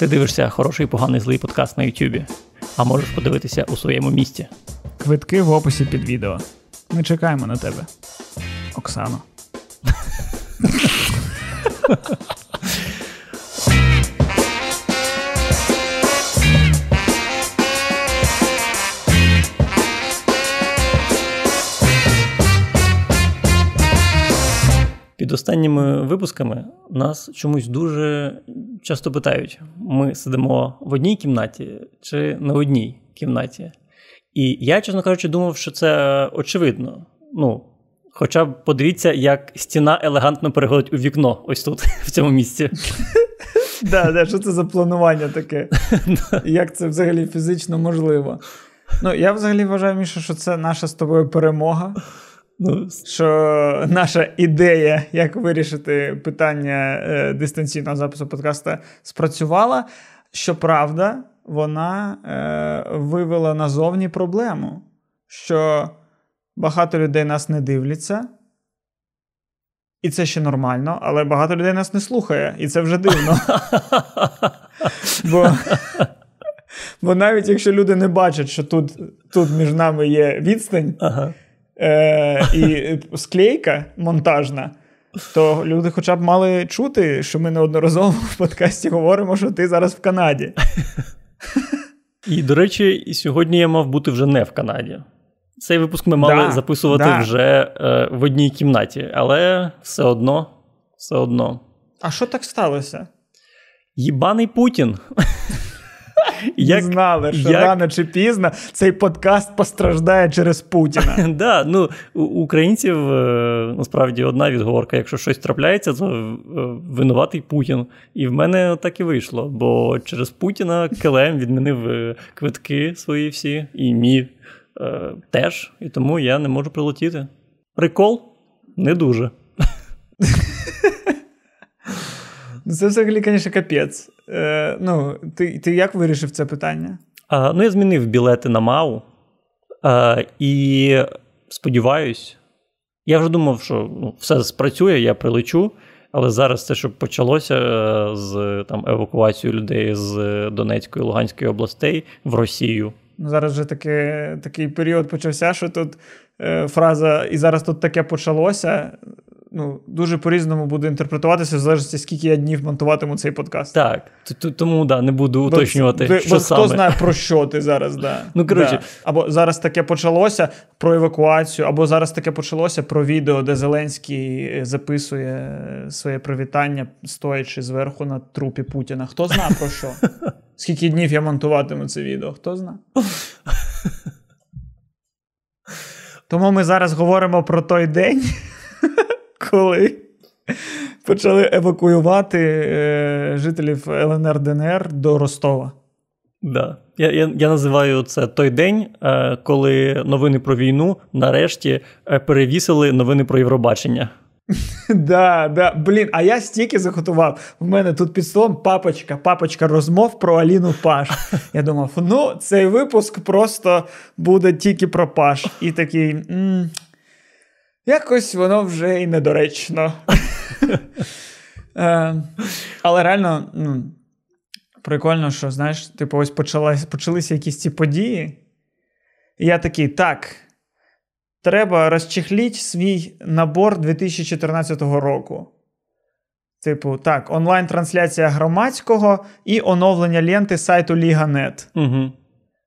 Ти дивишся хороший, поганий злий подкаст на Ютубі, а можеш подивитися у своєму місті. Квитки в описі під відео. Ми чекаємо на тебе. Оксано. останніми випусками нас чомусь дуже часто питають: ми сидимо в одній кімнаті чи на одній кімнаті. І я, чесно кажучи, думав, що це очевидно. Ну, Хоча б подивіться, як стіна елегантно переходить у вікно ось тут, в цьому місці. Да, да, Що це за планування таке? Як це взагалі фізично можливо? Ну, я взагалі вважаю, Міша, що це наша з тобою перемога. Ну, Що наша ідея, як вирішити питання е, дистанційного запису подкаста, спрацювала. Щоправда, вона е, вивела назовні проблему, що багато людей нас не дивляться. І це ще нормально, але багато людей нас не слухає, і це вже дивно. Бо бо навіть якщо люди не бачать, що тут тут між нами є відстань ага. Е, і склейка монтажна, то люди хоча б мали чути, що ми неодноразово в подкасті говоримо, що ти зараз в Канаді. І, до речі, сьогодні я мав бути вже не в Канаді. Цей випуск ми мали да, записувати да. вже е, в одній кімнаті, але все одно, все одно. А що так сталося? Єбаний Путін. Як, знали, що як... рано чи пізно цей подкаст постраждає через Путіна. да, ну, У українців е, насправді одна відговорка: якщо щось трапляється, то е, винуватий Путін. І в мене так і вийшло, бо через Путіна КЛМ відмінив е, квитки свої всі, і мій е, теж. І тому я не можу прилетіти. Прикол не дуже. Ну, це взагалі, звісно, капець. Е, Ну, ти ти як вирішив це питання? А, Ну, я змінив білети на МАУ. А, І сподіваюсь, я вже думав, що ну, все спрацює, я прилечу. Але зараз це, що почалося е, з там евакуацією людей з Донецької Луганської областей в Росію. Ну, Зараз вже таки, такий період почався, що тут е, фраза і зараз тут таке почалося ну, дуже по-різному буде інтерпретуватися, в залежності, скільки я днів монтуватиму цей подкаст. Так, тому да, не буду уточнювати. Бо, що бо саме. Хто знає, про що ти зараз, да. Ну, коротше. Да. Або зараз таке почалося про евакуацію, або зараз таке почалося про відео, де Зеленський е, записує своє привітання, стоячи зверху на трупі Путіна. Хто знає про що? Скільки днів я монтуватиму це відео? Хто знає? Тому ми зараз говоримо про той день коли почали евакуювати е, жителів ЛНР ДНР до Ростова. Да. Я я, я називаю це той день, е, коли новини про війну нарешті е, перевісили новини про Євробачення. Да, да, Блін, а я стільки заготував. В мене тут під столом папочка, папочка розмов про Аліну Паш. Я думав, ну, цей випуск просто буде тільки про Паш. І такий. М- якось воно вже і недоречно. Е, але реально, ну, прикольно, що, знаєш, типу, ось почалися, почалися якісь ці події. І я такий, так, треба розчехліть свій набор 2014 року. Типу, так, онлайн-трансляція громадського і оновлення ленти сайту Ліга.нет. Угу.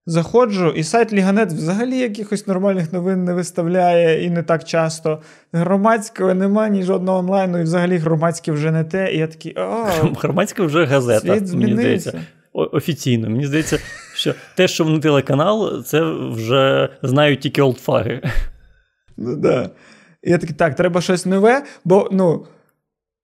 Заходжу, і сайт Liga.net взагалі якихось нормальних новин не виставляє і не так часто. Громадського немає ні жодного онлайну, і взагалі громадське вже не те. І я такий, а Громадське вже газета. Світ мені здається. Офіційно. Мені здається, що те, що вони телеканал, це вже знають тільки олдфаги. Ну да. І я такий, так, треба щось нове, бо ну.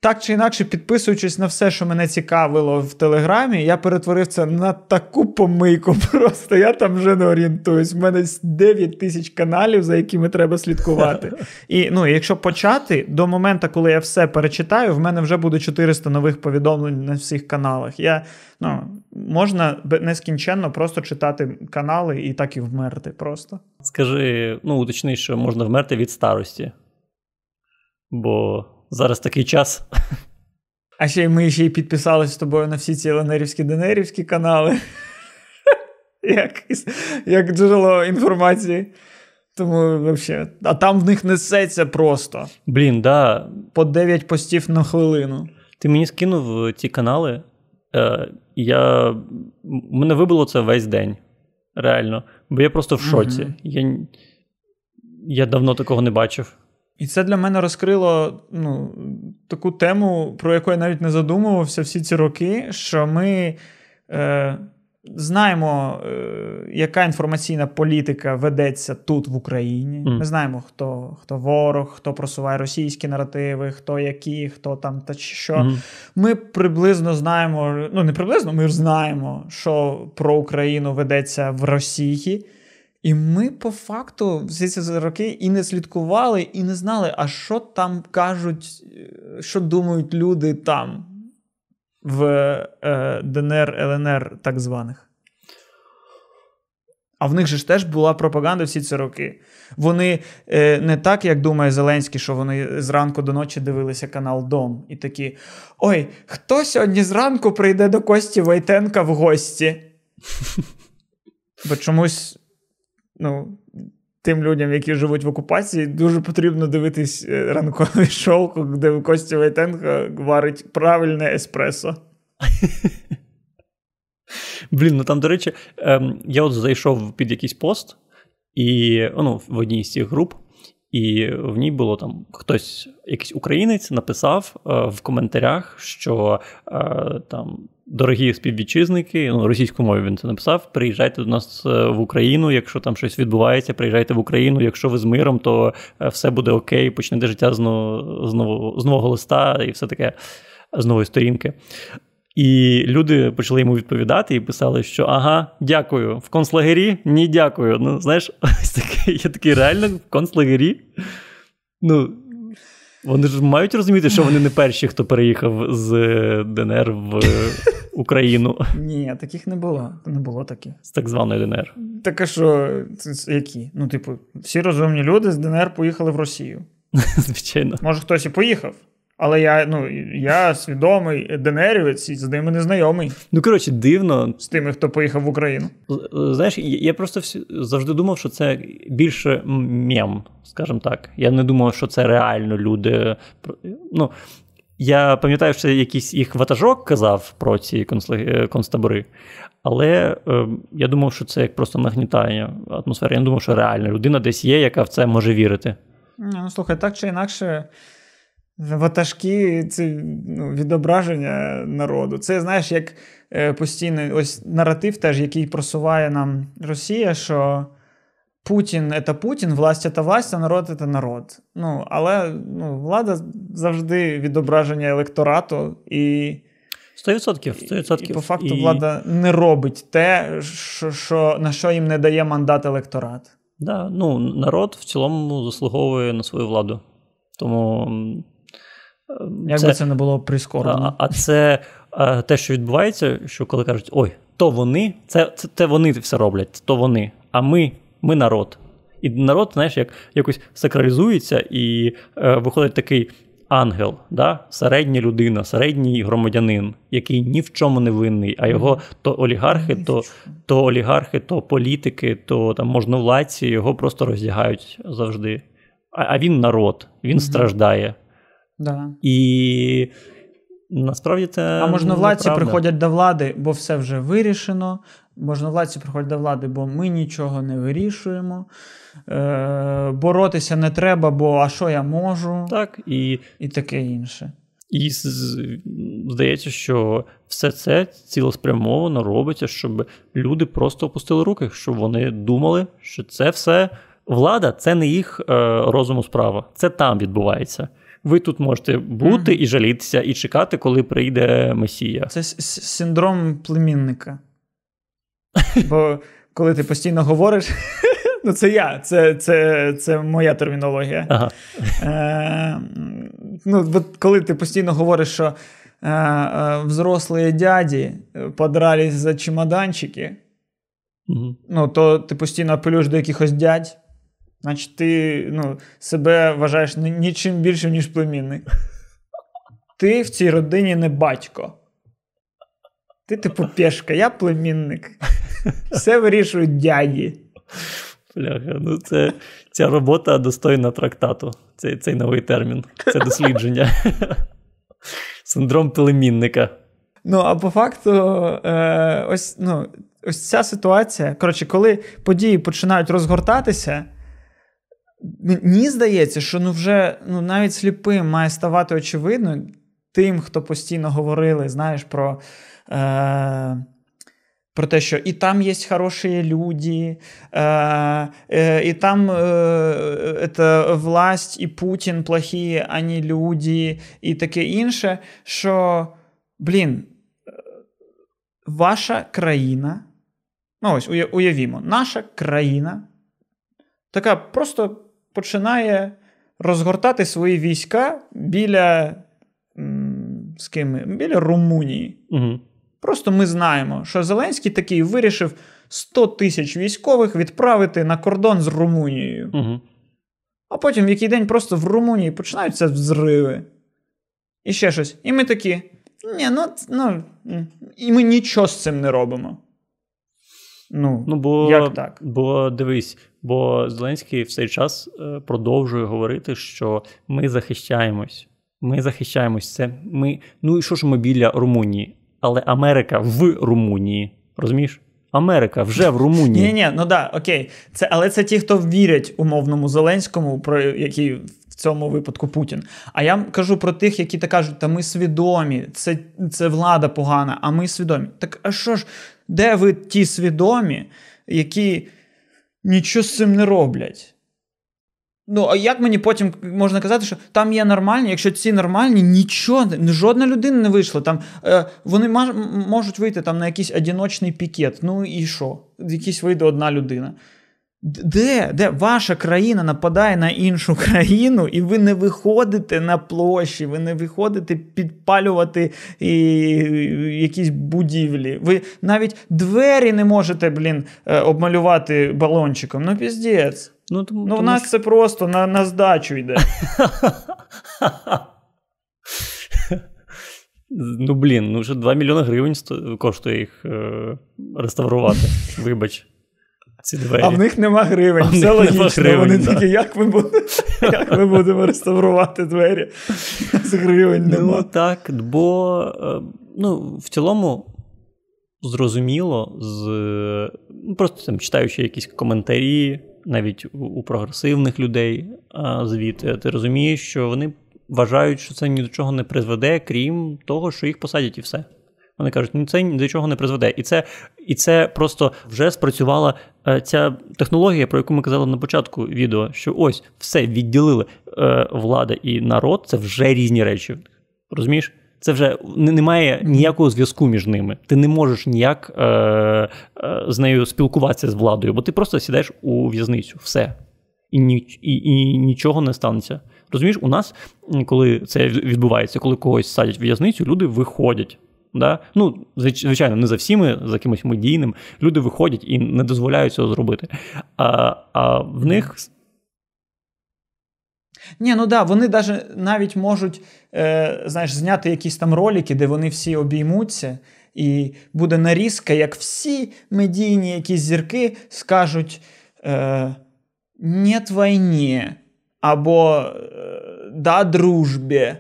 Так чи інакше, підписуючись на все, що мене цікавило в Телеграмі, я перетворив це на таку помийку. Просто я там вже не орієнтуюсь. У мене 9 тисяч каналів, за якими треба слідкувати. І ну, якщо почати до моменту, коли я все перечитаю, в мене вже буде 400 нових повідомлень на всіх каналах. Я, ну, Можна нескінченно просто читати канали і так і вмерти. просто. Скажи, ну уточни, що можна вмерти від старості. Бо зараз такий час. А ще й ми ще й підписалися з тобою на всі ці ленерівські денерівські канали. Як як джерело інформації. Тому взагалі, а там в них несеться просто. Блін, да. По 9 постів на хвилину. Ти мені скинув ті канали. Е, я... Мене вибило це весь день. Реально. Бо я просто в шоці. Угу. Я я давно такого не бачив. І це для мене розкрило ну, таку тему, про яку я навіть не задумувався всі ці роки, що ми. Е, знаємо, е, яка інформаційна політика ведеться тут в Україні. Mm. Ми знаємо, хто хто ворог, хто просуває російські наративи, хто які, хто там та що. Mm. Ми приблизно знаємо, ну не приблизно, ми знаємо, що про Україну ведеться в Росії. І ми по факту всі ці роки і не слідкували, і не знали, а що там кажуть, е, що думають люди там в е, ДНР, ЛНР так званих. А в них же ж теж була пропаганда всі ці роки. Вони е, не так, як думає Зеленський, що вони зранку до ночі дивилися канал Дом і такі: Ой, хто сьогодні зранку прийде до Кості Войтенка в гості? Бо чомусь, ну, тим людям, які живуть в окупації, дуже потрібно дивитись е, ранковий шоу, де Костя Войтенко варить правильне еспресо. Блін, ну там, до речі, ем, я от зайшов під якийсь пост, і ну, в одній з цих груп, і в ній було там хтось, якийсь українець, написав е, в коментарях, що е, там. Дорогі співвітчизники, ну, російською мовою він це написав. Приїжджайте до нас е, в Україну, якщо там щось відбувається, приїжджайте в Україну. Якщо ви з миром, то е, все буде окей, почнете життя з нового, з нового, листа і все таке з нової сторінки. І люди почали йому відповідати і писали, що ага, дякую. В концлагері ні, дякую. Ну, знаєш, ось таке, я такий реально в концлагері. Ну, вони ж мають розуміти, що вони не перші, хто переїхав з ДНР в Україну. Ні, таких не було. Не було таких. З так званої ДНР. Так а що, які? Ну, типу, всі розумні люди з ДНР поїхали в Росію. Звичайно. Може, хтось і поїхав. Але я ну, я свідомий ДНРівець і з ними не знайомий. Ну, коротше, дивно. З тими, хто поїхав в Україну. Знаєш, я просто завжди думав, що це більше мєм, скажімо так. Я не думав, що це реально люди. Ну, Я пам'ятаю, що якийсь їх ватажок казав про ці концтабори, але е, я думав, що це як просто нагнітання атмосфери. Я не думав, що реально людина десь є, яка в це може вірити. Ну, слухай, так чи інакше. Ватажки це ну, відображення народу. Це знаєш, як е, постійний ось наратив, теж, який просуває нам Росія, що Путін це Путін, власть це власть, а народ це народ. Ну, Але ну, влада завжди відображення електорату і. 100%. 100%. І, і по факту і... влада не робить те, що, що, на що їм не дає мандат електорат. Да, ну, народ в цілому заслуговує на свою владу. Тому як це, би це не було прискорено. А, а це а, те, що відбувається, що коли кажуть, ой, то вони, це це, це вони все роблять, то вони, а ми ми народ. І народ, знаєш, як якось сакралізується, і е, виходить такий ангел, да? середня людина, середній громадянин, який ні в чому не винний, а його то олігархи, то то олігархи, то політики, то там можновладці його просто роздягають завжди. А а він народ, він страждає. Да. І насправді це. А можновладці приходять до влади, бо все вже вирішено. Можновладці приходять до влади, бо ми нічого не вирішуємо. Е, Боротися не треба, бо а що я можу? Так, і і таке інше. І здається, що все це цілеспрямовано робиться, щоб люди просто опустили руки, щоб вони думали, що це все влада, це не їх е, розуму справа, це там відбувається. Ви тут можете бути і жалітися, і чекати, коли прийде Месія. Це синдром племінника. Бо коли ти постійно говориш, ну це я, це це, це моя термінологія. Ага. Е, ну, бо Коли ти постійно говориш, що е, е, взрослі дяді подрались за чемоданчики, угу. ну, то ти постійно апелюєш до якихось дядь. Значить, ти ну, себе вважаєш нічим більшим, ніж племінник. ти в цій родині не батько. Ти, типу, пешка, я племінник. Все вирішують дяді. Бляха, ну це ця робота достойна трактату. Цей цей новий термін. Це дослідження. Синдром племінника. Ну, а по факту, е, ось ну, ось ця ситуація. Коротше, коли події починають розгортатися, мені здається, що ну вже ну, навіть сліпим має ставати очевидно тим, хто постійно говорили, знаєш, про. Е, про те, що і там є хороші люди, э, э, і там э, это власть і Путін плохі, а не люди, і таке інше. Що, блін, ваша країна, ну ось уявімо, наша країна така просто починає розгортати свої війська біля з ким? Біля Румунії. Угу. Просто ми знаємо, що Зеленський такий вирішив 100 тисяч військових відправити на кордон з Румунією. Угу. А потім в який день просто в Румунії починаються взриви. І ще щось. І ми такі. Ні, ну, ну, І ми нічого з цим не робимо. Ну, ну бо, як так? Бо дивись, бо Зеленський в цей час е, продовжує говорити, що ми захищаємось. Ми захищаємось. Це ми. Ну і що ж ми біля Румунії? але Америка в Румунії. Розумієш? Америка вже в Румунії. Ні, ні, ну да, окей. Це, Але це ті, хто вірять умовному Зеленському, про який в цьому випадку Путін. А я кажу про тих, які так кажуть, та ми свідомі, це це влада погана, а ми свідомі. Так а що ж, де ви ті свідомі, які нічого з цим не роблять? Ну, а як мені потім можна казати, що там є нормальні, якщо ці нормальні, нічого, жодна людина не вийшла. Там е, Вони маж, можуть вийти там на якийсь одіночний пікет. Ну і що? Якийсь вийде одна людина. Де Де ваша країна нападає на іншу країну, і ви не виходите на площі, ви не виходите підпалювати і, якісь будівлі. Ви навіть двері не можете, блін, е, обмалювати балончиком. Ну, піздець. Ну, тому, ну в нас що... це просто на на здачу йде. Ну, блін, ну вже 2 мільйони гривень коштує їх е- реставрувати. Вибач. Ці двері. А в них нема гривень. А Все логічно. Гривень, Вони да. такі, як ми будемо як ми будемо реставрувати двері? З гривень ну, нема. Ну так, бо е, ну, в цілому зрозуміло, з ну, просто там читаючи якісь коментарі, навіть у, у прогресивних людей звідти, ти розумієш, що вони вважають, що це ні до чого не призведе, крім того, що їх посадять, і все. Вони кажуть, ну це ні до чого не призведе. І це і це просто вже спрацювала е, ця технологія, про яку ми казали на початку відео, що ось все відділили е, влада і народ, це вже різні речі. Розумієш? Це вже немає ніякого зв'язку між ними. Ти не можеш ніяк е, е, з нею спілкуватися з владою, бо ти просто сідаєш у в'язницю. Все. І, і, і нічого не станеться. Розумієш, у нас, коли це відбувається, коли когось садять в в'язницю, люди виходять. Да? Ну, Звичайно, не за всіми, за кимось медійним. Люди виходять і не дозволяють цього зробити. А а в них ні, ну да, вони даже навіть можуть е, знаєш, зняти якісь там ролики, де вони всі обіймуться, і буде нарізка, як всі медійні якісь зірки скажуть е, «Нет війні», або е, да дружбі,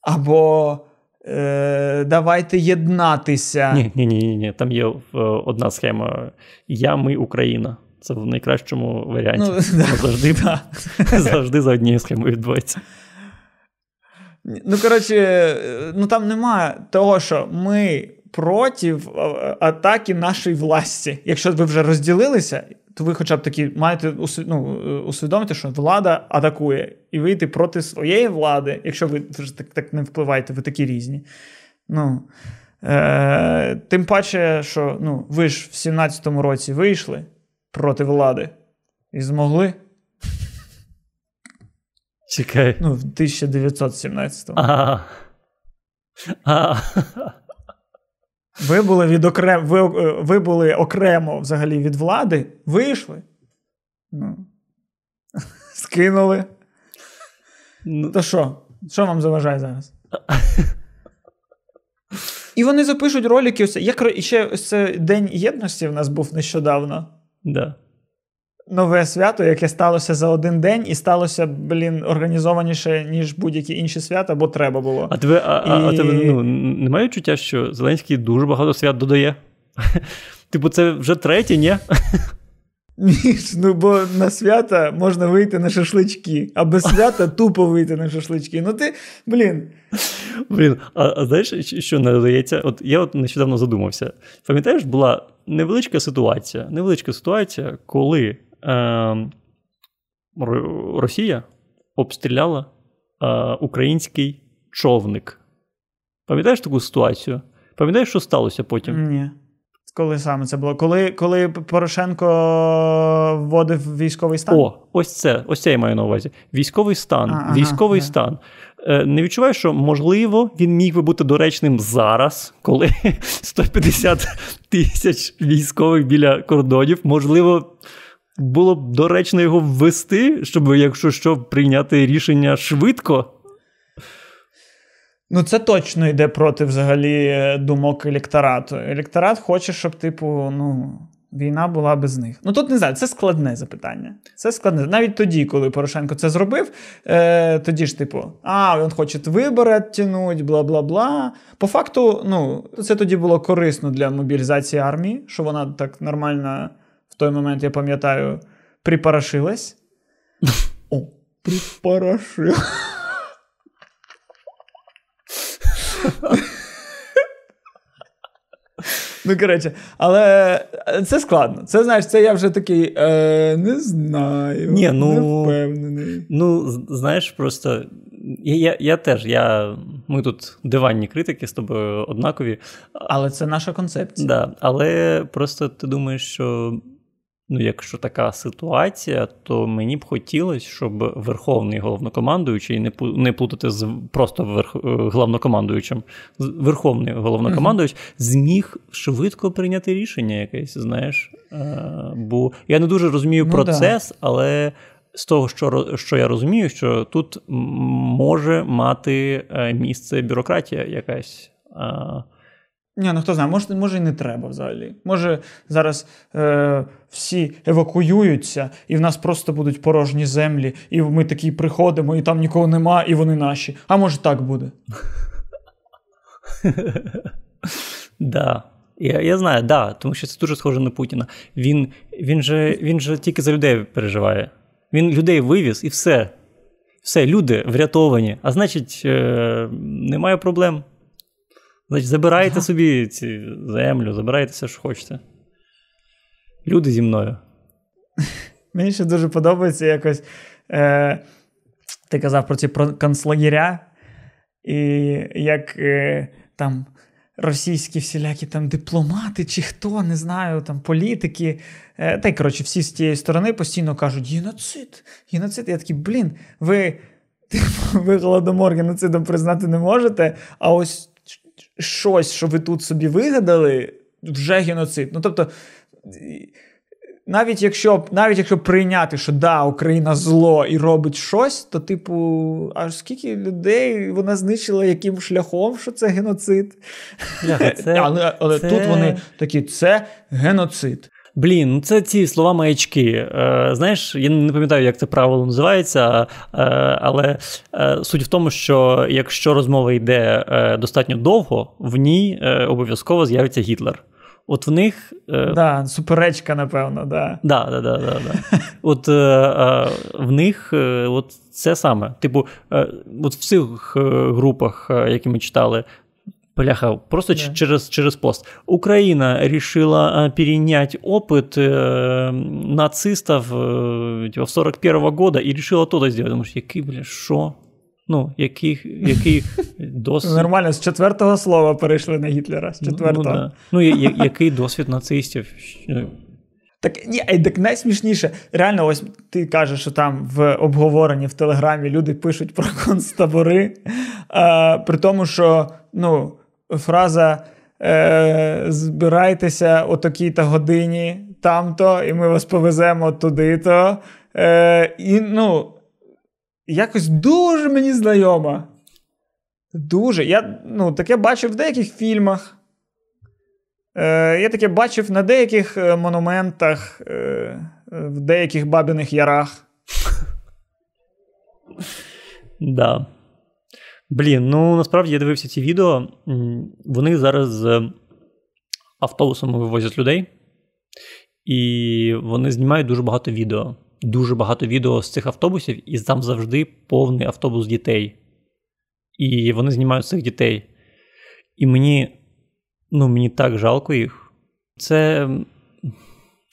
або е, давайте єднатися. Ні, ні, ні, ні. Там є одна схема Я, ми, Україна. Це в найкращому варіанті. Ну, да. Завжди да. завжди за однією схемою відбувається. Ну, коротше, ну там немає того, що ми проти атаки нашої власті. Якщо ви вже розділилися, то ви хоча б такі маєте ну, усвідомити, що влада атакує, і вийти проти своєї влади, якщо ви так так не впливаєте, ви такі різні. Ну, е, Тим паче, що ну, ви ж в 17-му році вийшли проти влади. І змогли. Чекай. Ну, в 1917-му. Ага. Ви були від окрем... ви, ви були окремо взагалі від влади, вийшли. Ну. Скинули. Ну, То що? Що вам заважає зараз? І вони запишуть ролики. Ось, як ще ось це День єдності в нас був нещодавно. Да. Нове свято, яке сталося за один день, і сталося, блін, організованіше, ніж будь-які інші свята, бо треба було. А тебе а, і... а тебе ну, немає відчуття, що Зеленський дуже багато свят додає? Типу, це вже третє, ні? Ні, ну бо на свята можна вийти на шашлички, а без свята тупо вийти на шашлички. Ну ти, блін. Блін, а, а знаєш, що не додається? От я от нещодавно задумався. Пам'ятаєш, була невеличка ситуація, невеличка ситуація, коли е, Росія обстріляла е, український човник. Пам'ятаєш таку ситуацію? Пам'ятаєш, що сталося потім? Ні. Коли саме це було? Коли коли Порошенко вводив військовий стан? О, ось це. Ось це я маю на увазі. Військовий стан. А, військовий ага, стан. Е, не відчуваєш, що можливо він міг би бути доречним зараз, коли 150 тисяч військових біля кордонів. Можливо, було б доречно його ввести, щоб, якщо що, прийняти рішення швидко. Ну, це точно йде проти взагалі е, думок електорату. Електорат хоче, щоб, типу, ну, війна була без них. Ну тут не знаю, це складне запитання. Це складне. Навіть тоді, коли Порошенко це зробив, е, тоді ж, типу, а, він хоче вибори відтягнути, бла бла бла. По факту, ну, це тоді було корисно для мобілізації армії, що вона так нормально той момент, я пам'ятаю, припорошилась. О, припорошилась. Ну, коротше, але це складно. Це знаєш, це я вже такий е, не знаю. Ні, ну, не впевнений. Ну, знаєш, просто я я, я теж. я, Ми тут диванні критики з тобою однакові. Але це наша концепція. Да, Але просто ти думаєш, що Ну, якщо така ситуація, то мені б хотілося, щоб верховний головнокомандуючий, не не плутати з просто верх, е, головнокомандуючим, верховний головнокомандуючий зміг швидко прийняти рішення якесь, знаєш. Е, бо я не дуже розумію ну, процес, да. але з того, що що я розумію, що тут може мати е, місце бюрократія якась. Ні, ну хто знає, може може і не треба взагалі. Може зараз е, всі евакуюються, і в нас просто будуть порожні землі, і ми такі приходимо, і там нікого нема, і вони наші. А може так буде? Да. Я я знаю, да, тому що це дуже схоже на Путіна. Він він, же він же тільки за людей переживає. Він людей вивіз і все. Все, люди врятовані. А значить, е, немає проблем. Значить, забирайте ага. собі ці землю, забирайте все, що хочете. Люди зі мною. Мені ще дуже подобається якось. Е, Ти казав про ці концлагеря, і як е, там російські всілякі там дипломати, чи хто, не знаю, там політики. Е, Та й коротше, всі з тієї сторони постійно кажуть: геноцид, геноцид. Я такий, блін, ви. Ви голодомор геноцидом признати не можете, а ось щось, що ви тут собі вигадали, вже геноцид. Ну тобто, навіть якщо навіть якщо прийняти, що да, Україна зло і робить щось, то, типу, аж скільки людей вона знищила яким шляхом, що це геноцид? Це, але але це... тут вони такі: це геноцид. Блін, ну це ці слова маячки. Е, Знаєш, я не пам'ятаю, як це правило називається, е, але е, суть в тому, що якщо розмова йде е, достатньо довго, в ній е, обов'язково з'явиться Гітлер. От в них. Е, да, суперечка, напевно, да. Да, да, да, да, да. От е, е, в них е, от це саме. Типу, от в цих групах, які ми читали, Бляха, просто да. через через пост. Украина решила перенять опыт э, нацистов э, типа, в 41-го года и решила то сделать. Думаєш, який, бля, що? Ну, який який досвід. Нормально, з четвертого слова перейшли на Гітлера. З четвертого. Ну, ну, ну я, який досвід нацистів? Так ні, так найсмішніше. Реально, ось ти кажеш, що там в обговоренні в Телеграмі люди пишуть про концтабори, а, при тому, що ну, фраза е, збирайтеся о такій-то годині там-то, і ми вас повеземо туди-то. Е, І ну, якось дуже мені знайома. Дуже. Я ну, таке бачив в деяких фільмах. Е, Я таке бачив на деяких е, монументах, е, в деяких бабиних ярах. Да. Блін, ну насправді я дивився ці відео. Вони зараз з автобусами вивозять людей, і вони знімають дуже багато відео. Дуже багато відео з цих автобусів, і там завжди повний автобус дітей. І вони знімають цих дітей. І мені ну, мені так жалко їх. Це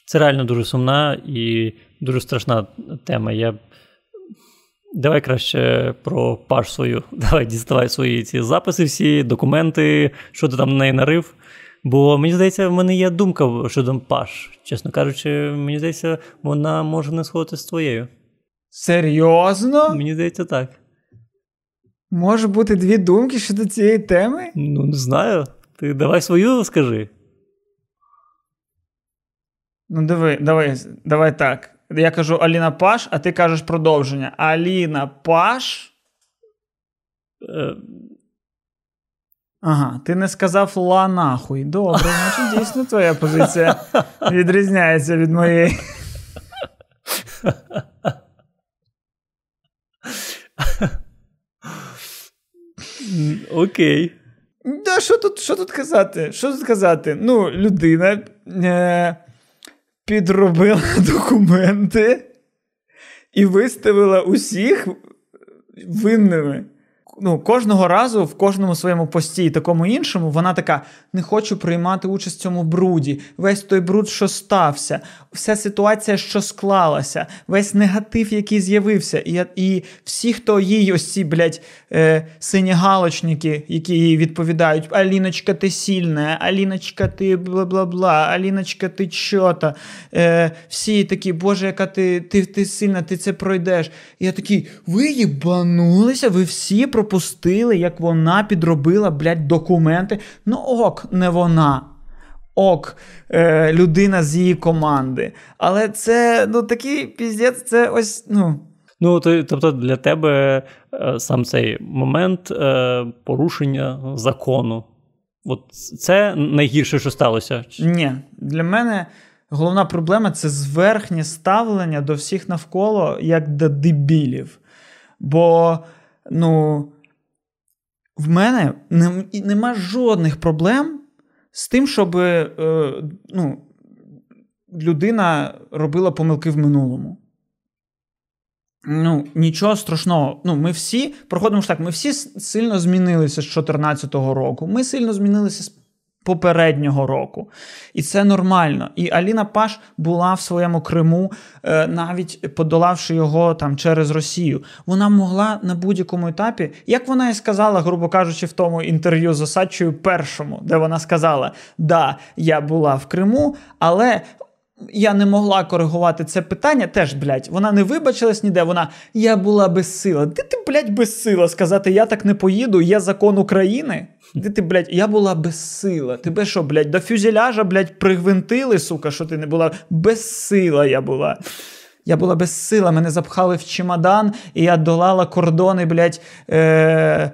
це реально дуже сумна і дуже страшна тема. Я... Давай краще про паш свою. Давай діставай свої ці записи, всі, документи, що ти там на неї нарив. Бо мені здається, в мене є думка щодо паш. Чесно кажучи, мені здається, вона може не сходити з твоєю. Серйозно? Мені здається, так. Може бути дві думки щодо цієї теми? Ну, не знаю. Ти давай свою скажи. Ну, диви, давай, давай так. Я кажу Аліна Паш, а ти кажеш продовження. Аліна Паш. Е... Ага, ти не сказав ла нахуй. Добре, значить, дійсно твоя позиція відрізняється від моєї. Окей. Да, що тут що тут казати? Що тут казати? Ну, людина е, підробила документи і виставила усіх винними ну, кожного разу в кожному своєму пості і такому іншому, вона така: не хочу приймати участь в цьому бруді. Весь той бруд, що стався, вся ситуація, що склалася, весь негатив, який з'явився. І і всі, хто їй ось ці, блядь, е, сині галочники, які їй відповідають: Аліночка, ти сильна, Аліночка, ти бла бла бла, Аліночка, ти чота. Е, Всі такі, Боже, яка ти ти, ти сильна, ти це пройдеш. І я такий, ви їбанулися, ви всі про пропустили, як вона підробила, блядь, документи. Ну, ок, не вона. Ок, е, людина з її команди. Але це ну, такий піздець, це ось. ну... Ну, тобто для тебе е, сам цей момент е, порушення закону. От Це найгірше, що сталося? Ні, для мене головна проблема це зверхнє ставлення до всіх навколо як до дебілів. Бо, ну, в мене нема жодних проблем з тим, щоб е, ну, людина робила помилки в минулому. Ну, Нічого страшного. Ну, Ми всі проходимо ж так, ми всі сильно змінилися з 2014 року. Ми сильно змінилися з попереднього року. І це нормально. І Аліна Паш була в своєму Криму, е, навіть подолавши його там через Росію. Вона могла на будь-якому етапі, як вона і сказала, грубо кажучи, в тому інтерв'ю з Осадчою першому, де вона сказала: Да, я була в Криму, але. Я не могла коригувати це питання, теж, блядь, вона не вибачилась ніде, вона я була безсила. Де ти, блядь, безсила сказати, я так не поїду, є закон України? Де ти, блядь, я була безсила. Тебе що, блядь, до фюзеляжа, блядь, пригвинтили, сука, що ти не була безсила я була. Я була безсила, мене запхали в чемодан, і я долала кордони, блядь, е-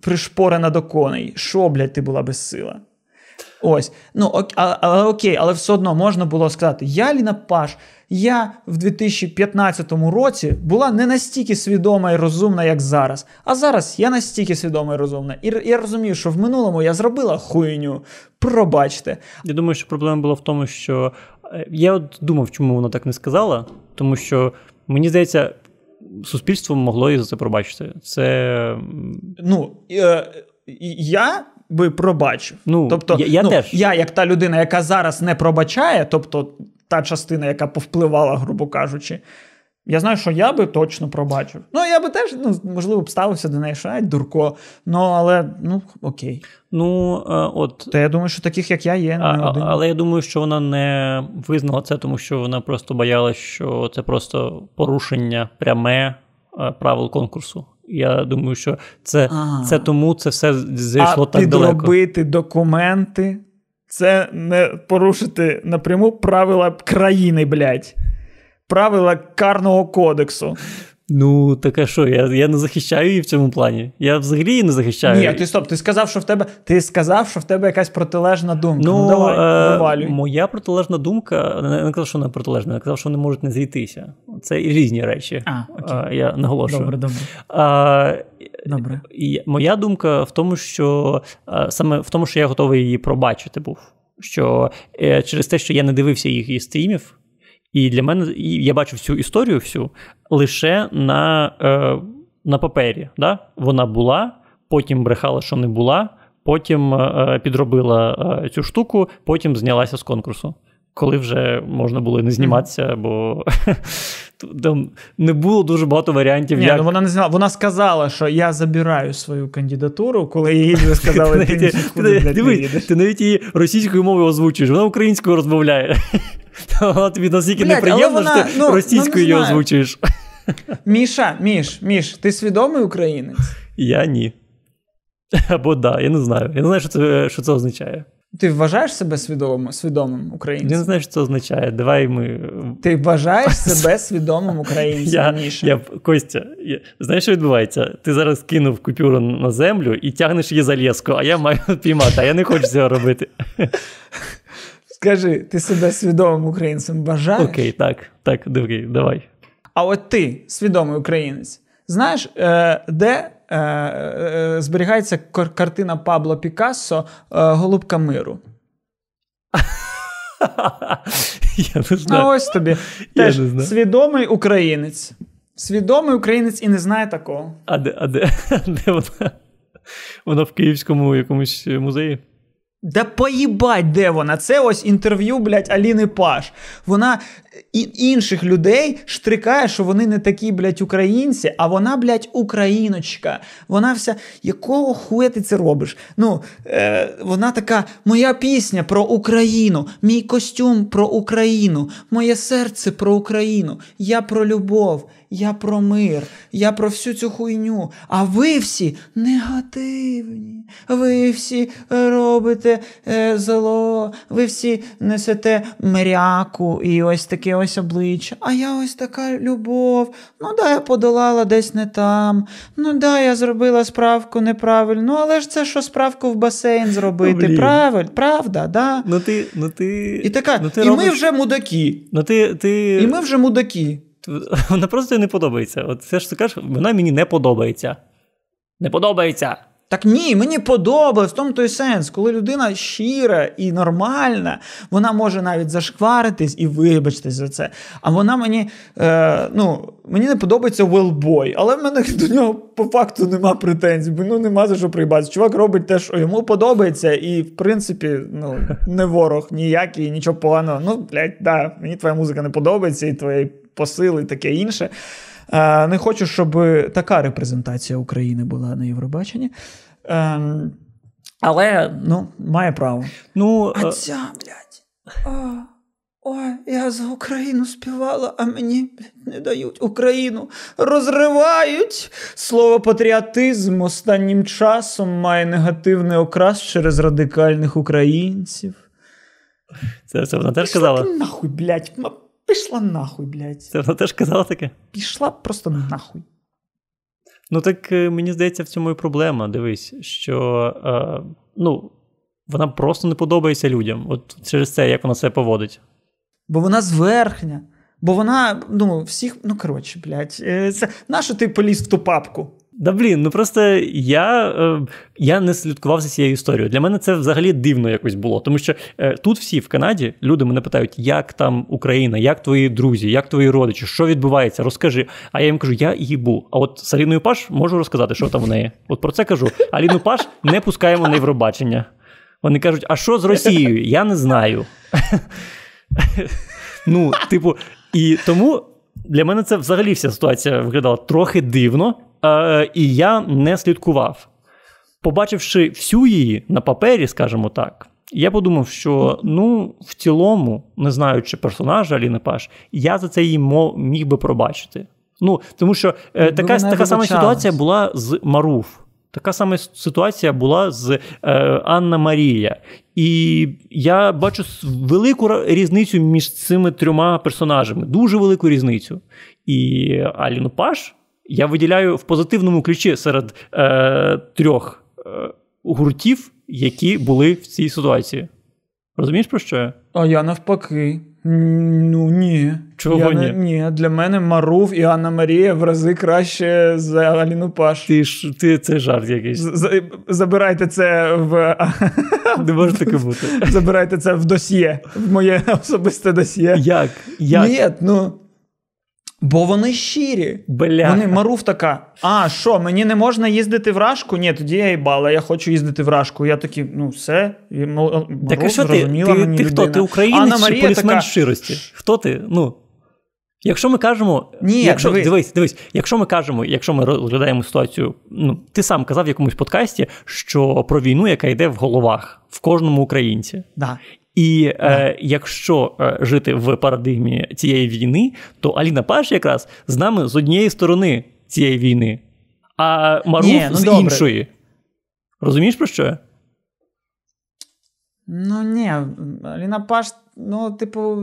пришпорена до коней. Що, блядь, ти була безсила? Ось. Ну, ок, а, але окей, але все одно можна було сказати: я Ліна Паш, я в 2015 році була не настільки свідома і розумна, як зараз. А зараз я настільки свідома і розумна. І я розумію, що в минулому я зробила хуйню. Пробачте. Я думаю, що проблема була в тому, що е, я от думав, чому вона так не сказала, тому що мені здається. Суспільство могло і за це пробачити. Це. Ну, е, я би пробачив. Ну, Тобто, я, я ну, теж. я, як та людина, яка зараз не пробачає, тобто та частина, яка повпливала, грубо кажучи. Я знаю, що я би точно пробачив. Ну, я би теж, ну, можливо, б ставився до неї, що ай, дурко. Ну, але ну, окей. Ну, а, от... То я думаю, що таких, як я, є. не а, один. Але я думаю, що вона не визнала це, тому що вона просто боялась, що це просто порушення пряме правил конкурсу. Я думаю, що це це тому це все зійшло а так далеко. А підробити документи це не порушити напряму правила країни, блядь. Правила карного кодексу. Ну, таке що, я я не захищаю її в цьому плані. Я взагалі її не захищаю. Ні, ти стоп, ти сказав, що в тебе ти сказав, що в тебе якась протилежна думка. Ну, ну давай, е- Моя протилежна думка, не казав, що вона протилежна, я казав, що вони можуть не зійтися. Це і різні речі. А, окей. Я наголошую. Добре, добре. А, добре. І Моя думка в тому, що саме в тому, що я готовий її пробачити був. Що е, через те, що я не дивився їх її стрімів. І для мене і я бачу всю історію всю лише на е, на папері. Да? Вона була, потім брехала, що не була, потім е, підробила е, цю штуку, потім знялася з конкурсу. Коли вже можна було не зніматися, бо там не було дуже багато варіантів. Ні, як... ну Вона не знала. Вона сказала, що я забираю свою кандидатуру, коли їй сказали, ти Дивись, ти навіть її російською мовою озвучуєш, вона українською розмовляє. Вона тобі настільки неприємно, що ти ну, російською ну, її озвучуєш. Міша, Міш, Міш, ти свідомий українець? Я ні. Або да, я не знаю. Я не знаю, що це що це означає. Ти вважаєш себе свідомим свідомим українцем? Я не знаю, що це означає. Давай ми. Ти вважаєш себе свідомим українцем, я, Я, Костя, я, знаєш, що відбувається? Ти зараз кинув купюру на землю і тягнеш її за леску, а я маю піймати, а я не хочу цього робити. Скажи, ти себе свідомим українцем вважаєш? Окей, так, так, добре, давай. А от ти, свідомий українець, знаєш, е, де е, е, зберігається картина Пабло Пікассо Голубка миру? Я не знаю. А ось тобі. Теж не знаю. свідомий українець. Свідомий українець і не знає такого. А де а де, де вона? Вона в Київському якомусь музеї? Да поїбать, де вона? Це ось інтерв'ю, блядь, Аліни Паш. Вона інших людей штрикає, що вони не такі, блядь, українці, а вона, блядь, україночка. Вона вся, якого хуя ти це робиш? Ну, е, Вона така, моя пісня про Україну, мій костюм про Україну, моє серце про Україну, я про любов. Я про мир, я про всю цю хуйню. А ви всі негативні. Ви всі робите е, зло, ви всі несете мряку і ось таке ось обличчя. А я ось така любов. Ну да, я подолала десь не там. Ну да, я зробила справку неправильно. Ну, але ж це що справку в басейн зробити? Ну, Правиль, правда, да? Ну ти, ну ти. І така, ну, ти і робиш... ми вже мудаки. Ну ти, ти... І ми вже мудаки. Вона просто не подобається. От все ж ти кажеш, вона мені не подобається. Не подобається. Так ні, мені подобається в тому той сенс, коли людина щира і нормальна, вона може навіть зашкваритись і вибачитись за це. А вона мені е, ну, мені не подобається велбой, але в мене до нього по факту нема претензій, бо ну нема за що приїбатися. Чувак робить те, що йому подобається, і в принципі ну, не ворог ніякий, нічого поганого. Ну, блядь, да, мені твоя музика не подобається, і твої посили, і таке інше. Е, не хочу, щоб така репрезентація України була на Євробаченні. Ем, але ну, має право. Ну, А е, ця, блядь. Ой, я за Україну співала, а мені не дають Україну розривають. Слово патріотизм останнім часом має негативний окрас через радикальних українців. Це це вона теж казала? Ти нахуй, блядь. Пішла нахуй, блядь. Це вона теж казала таке? Пішла просто нахуй. Ну, так е, мені здається, в цьому і проблема. Дивись, що е, ну, вона просто не подобається людям. От через це, як вона себе поводить. Бо вона зверхня. Бо вона, ну, всіх, ну коротше, блядь, е, це нащо ти поліз в ту папку? Да блін, ну просто я е, я не слідкував за цією історією. Для мене це взагалі дивно якось було. Тому що е, тут всі в Канаді люди мене питають, як там Україна, як твої друзі, як твої родичі, що відбувається, розкажи. А я їм кажу, я їбу. А от з Аліною Паш можу розказати, що там в неї. От про це кажу. Аліну Паш не пускаємо на Євробачення. Вони кажуть, а що з Росією? Я не знаю. Ну, типу, і тому для мене це взагалі вся ситуація виглядала трохи дивно е, і я не слідкував. Побачивши всю її на папері, скажімо так, я подумав, що ну, в цілому, не знаючи персонажа Аліни Паш, я за це її міг би пробачити. Ну, Тому що е, така така сама ситуація була з Маруф. Така сама ситуація була з е, Анна Марія. І я бачу велику різницю між цими трьома персонажами. Дуже велику різницю. І Аліну Паш я виділяю в позитивному ключі серед е, трьох е, гуртів, які були в цій ситуації. Розумієш, про що? я? А я навпаки. Ну ні. Чого я ні? ні, для мене Марув і Анна Марія в рази краще за Аліну Паш. Ти ж ти це жарт якийсь. З- забирайте це в Не може таке бути. Забирайте це в досьє, в моє особисте досьє. Як? Як? Ні, ну. Бо вони щирі. Бля. Вони Маруф така. А, що, мені не можна їздити в Рашку? Ні, тоді я їбала, я хочу їздити в Рашку. Я такий, ну все. Маруф, так що ти? Ти, мені ти хто? Ти українець чи полісмен щирості? Хто ти? Ну. Якщо ми кажемо, Ні, якщо дивись. дивись, дивись, якщо ми кажемо, якщо ми розглядаємо ситуацію, ну ти сам казав в якомусь подкасті, що про війну, яка йде в головах в кожному українці, да. І е, якщо е, жити в парадигмі цієї війни, то Аліна Паш якраз з нами з однієї сторони цієї війни, а Маруф Ні, ну з добре. іншої. Розумієш про що? я? Ну ні, Аліна Паш, ну, типу.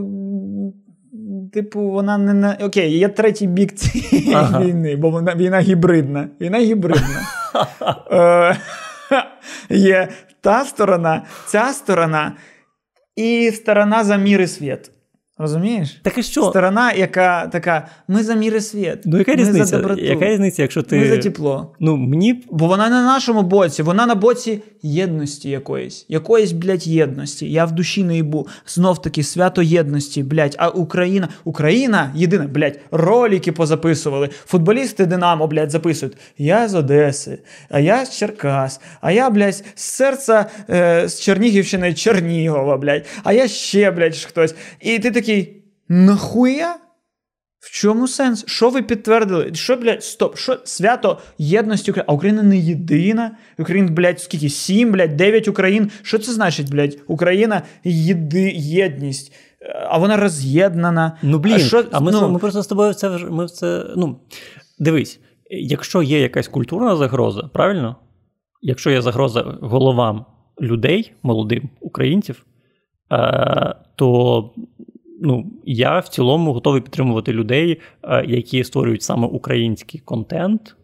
Типу, вона не на. Окей, є третій бік цієї Ага. війни, бо вона війна гібридна. Війна гібридна. Е, Є та сторона, ця сторона і сторона за мир и світ. Розумієш? Так і що? Сторона, яка така: ми за мір і світ. Ну, яка ми за доброту, Яка різниця, якщо ти. ми за тепло. Ну, мені Бо вона не на нашому боці, вона на боці єдності якоїсь. Якоїсь, блядь, єдності. Я в душі не їбу. Знов таки свято єдності, блядь. А Україна, Україна єдина, блядь, ролики позаписували. Футболісти Динамо, блядь, записують. Я з Одеси, а я з Черкас, а я, блядь, з серця е, з Чернігівщини Чернігова, блядь, а я ще, блядь, хтось. І ти такий, нахуя? В чому сенс? Що ви підтвердили? Що, блядь, стоп, що свято єдності України? А Україна не єдина. Україн, блядь, скільки? Сім, блядь, дев'ять Україн. Що це значить, блядь? Україна єди, єдність. А вона роз'єднана. Ну блін, а, що, а ми, ну, ми просто з тобою це ми в це. Ну дивись, якщо є якась культурна загроза, правильно? Якщо є загроза головам людей, молодим українців, е, то ну, я в цілому готовий підтримувати людей, е, які створюють саме український контент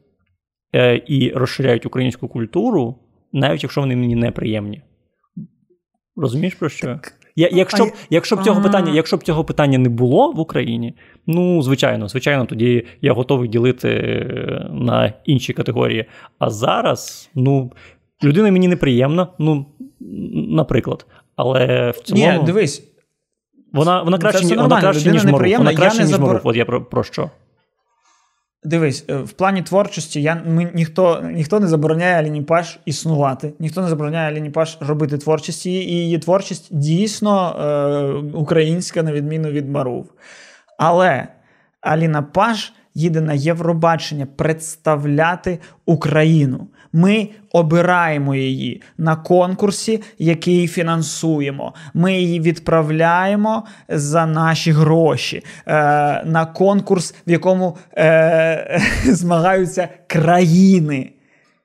е, і розширяють українську культуру, навіть якщо вони мені неприємні. Розумієш про що? Я, якщо, б, якщо б цього питання, якщо б цього питання не було в Україні, ну звичайно, звичайно, тоді я готовий ділити е, на інші категорії. А зараз, ну, людина мені неприємна, ну, наприклад. Але в цілому Ні, дивись, вона, вона краще, ні- вона краще ніж неприємна, Вона краще, не ніж забор- Маруф. От я про, про що? Дивись, е, в плані творчості я, ми, ніхто, ніхто не забороняє Аліні Паш існувати, ніхто не забороняє Аліні Паш робити творчість. І її творчість дійсно е, українська, на відміну від Марув. Але Аліна Паш їде на Євробачення представляти Україну. Ми обираємо її на конкурсі, який фінансуємо. Ми її відправляємо за наші гроші е, на конкурс, в якому е, змагаються країни.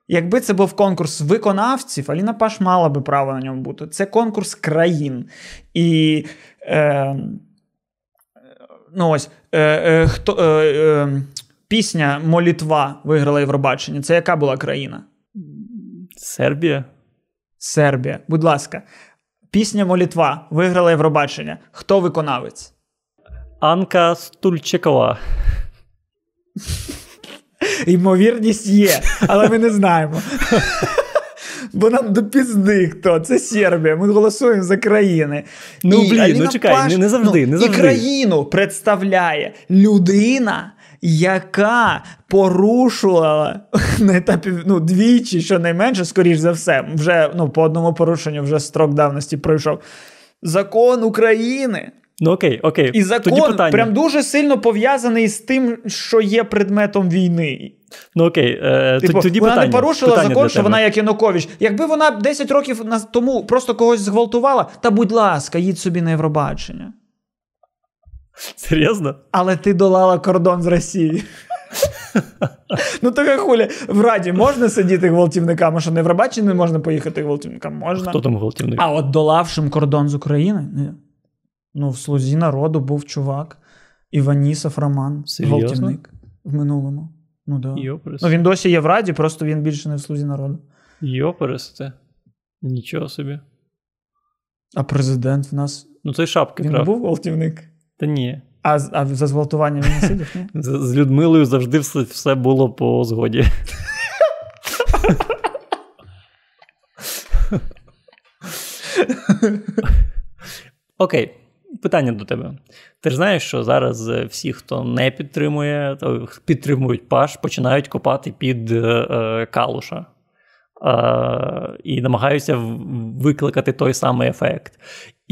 Якби це був конкурс виконавців, Аліна Паш мала би право на ньому бути. Це конкурс країн. І е, ну ось, е, е, хто, е, е, пісня Молітва виграла Євробачення. Це яка була країна? Сербія? Сербія. Будь ласка. Пісня Молітва виграла Євробачення. Хто виконавець? Анка Стульчикова. Ймовірність є, але ми не знаємо. Бо нам до пізди хто. Це Сербія. Ми голосуємо за країни. Ну, блін, ну чекай, не- не завжди, ну, не завжди. І країну представляє людина, яка порушувала на етапі ну, двічі, щонайменше, скоріш за все, вже ну, по одному порушенню вже строк давності пройшов. Закон України. Ну окей, окей. І Тоді закон питання. прям дуже сильно пов'язаний з тим, що є предметом війни. Ну окей, е, Типу, тоді вона питання. не порушила питання закон, що вона як Янукович. Якби вона 10 років тому просто когось зґвалтувала, та будь ласка, їдь собі на Євробачення. Серйозно? Але ти долала кордон з Росії. Ну, така хуля, в Раді можна сидіти гвалтівниками, що не в Рабачі не можна поїхати гвалтівникам? Можна. Хто там гвалтівник? А от долавшим кордон з України? Ну, в слузі народу був чувак, Іванісов Роман, Серйозно? гвалтівник в минулому. Ну, да. Йоперес. Ну, він досі є в Раді, просто він більше не в слузі народу. Йоперес це. Нічого собі. А президент в нас. Ну, це шапки Він не був гвалтівник. Та ні. А, а за зґвалтування він не сидів, ні? З, з Людмилою завжди все, все було по згоді. Окей, питання до тебе. Ти ж знаєш, що зараз е, всі, хто не підтримує, то підтримують Паш, починають копати під е, е, калуша. Е, і намагаються викликати той самий ефект.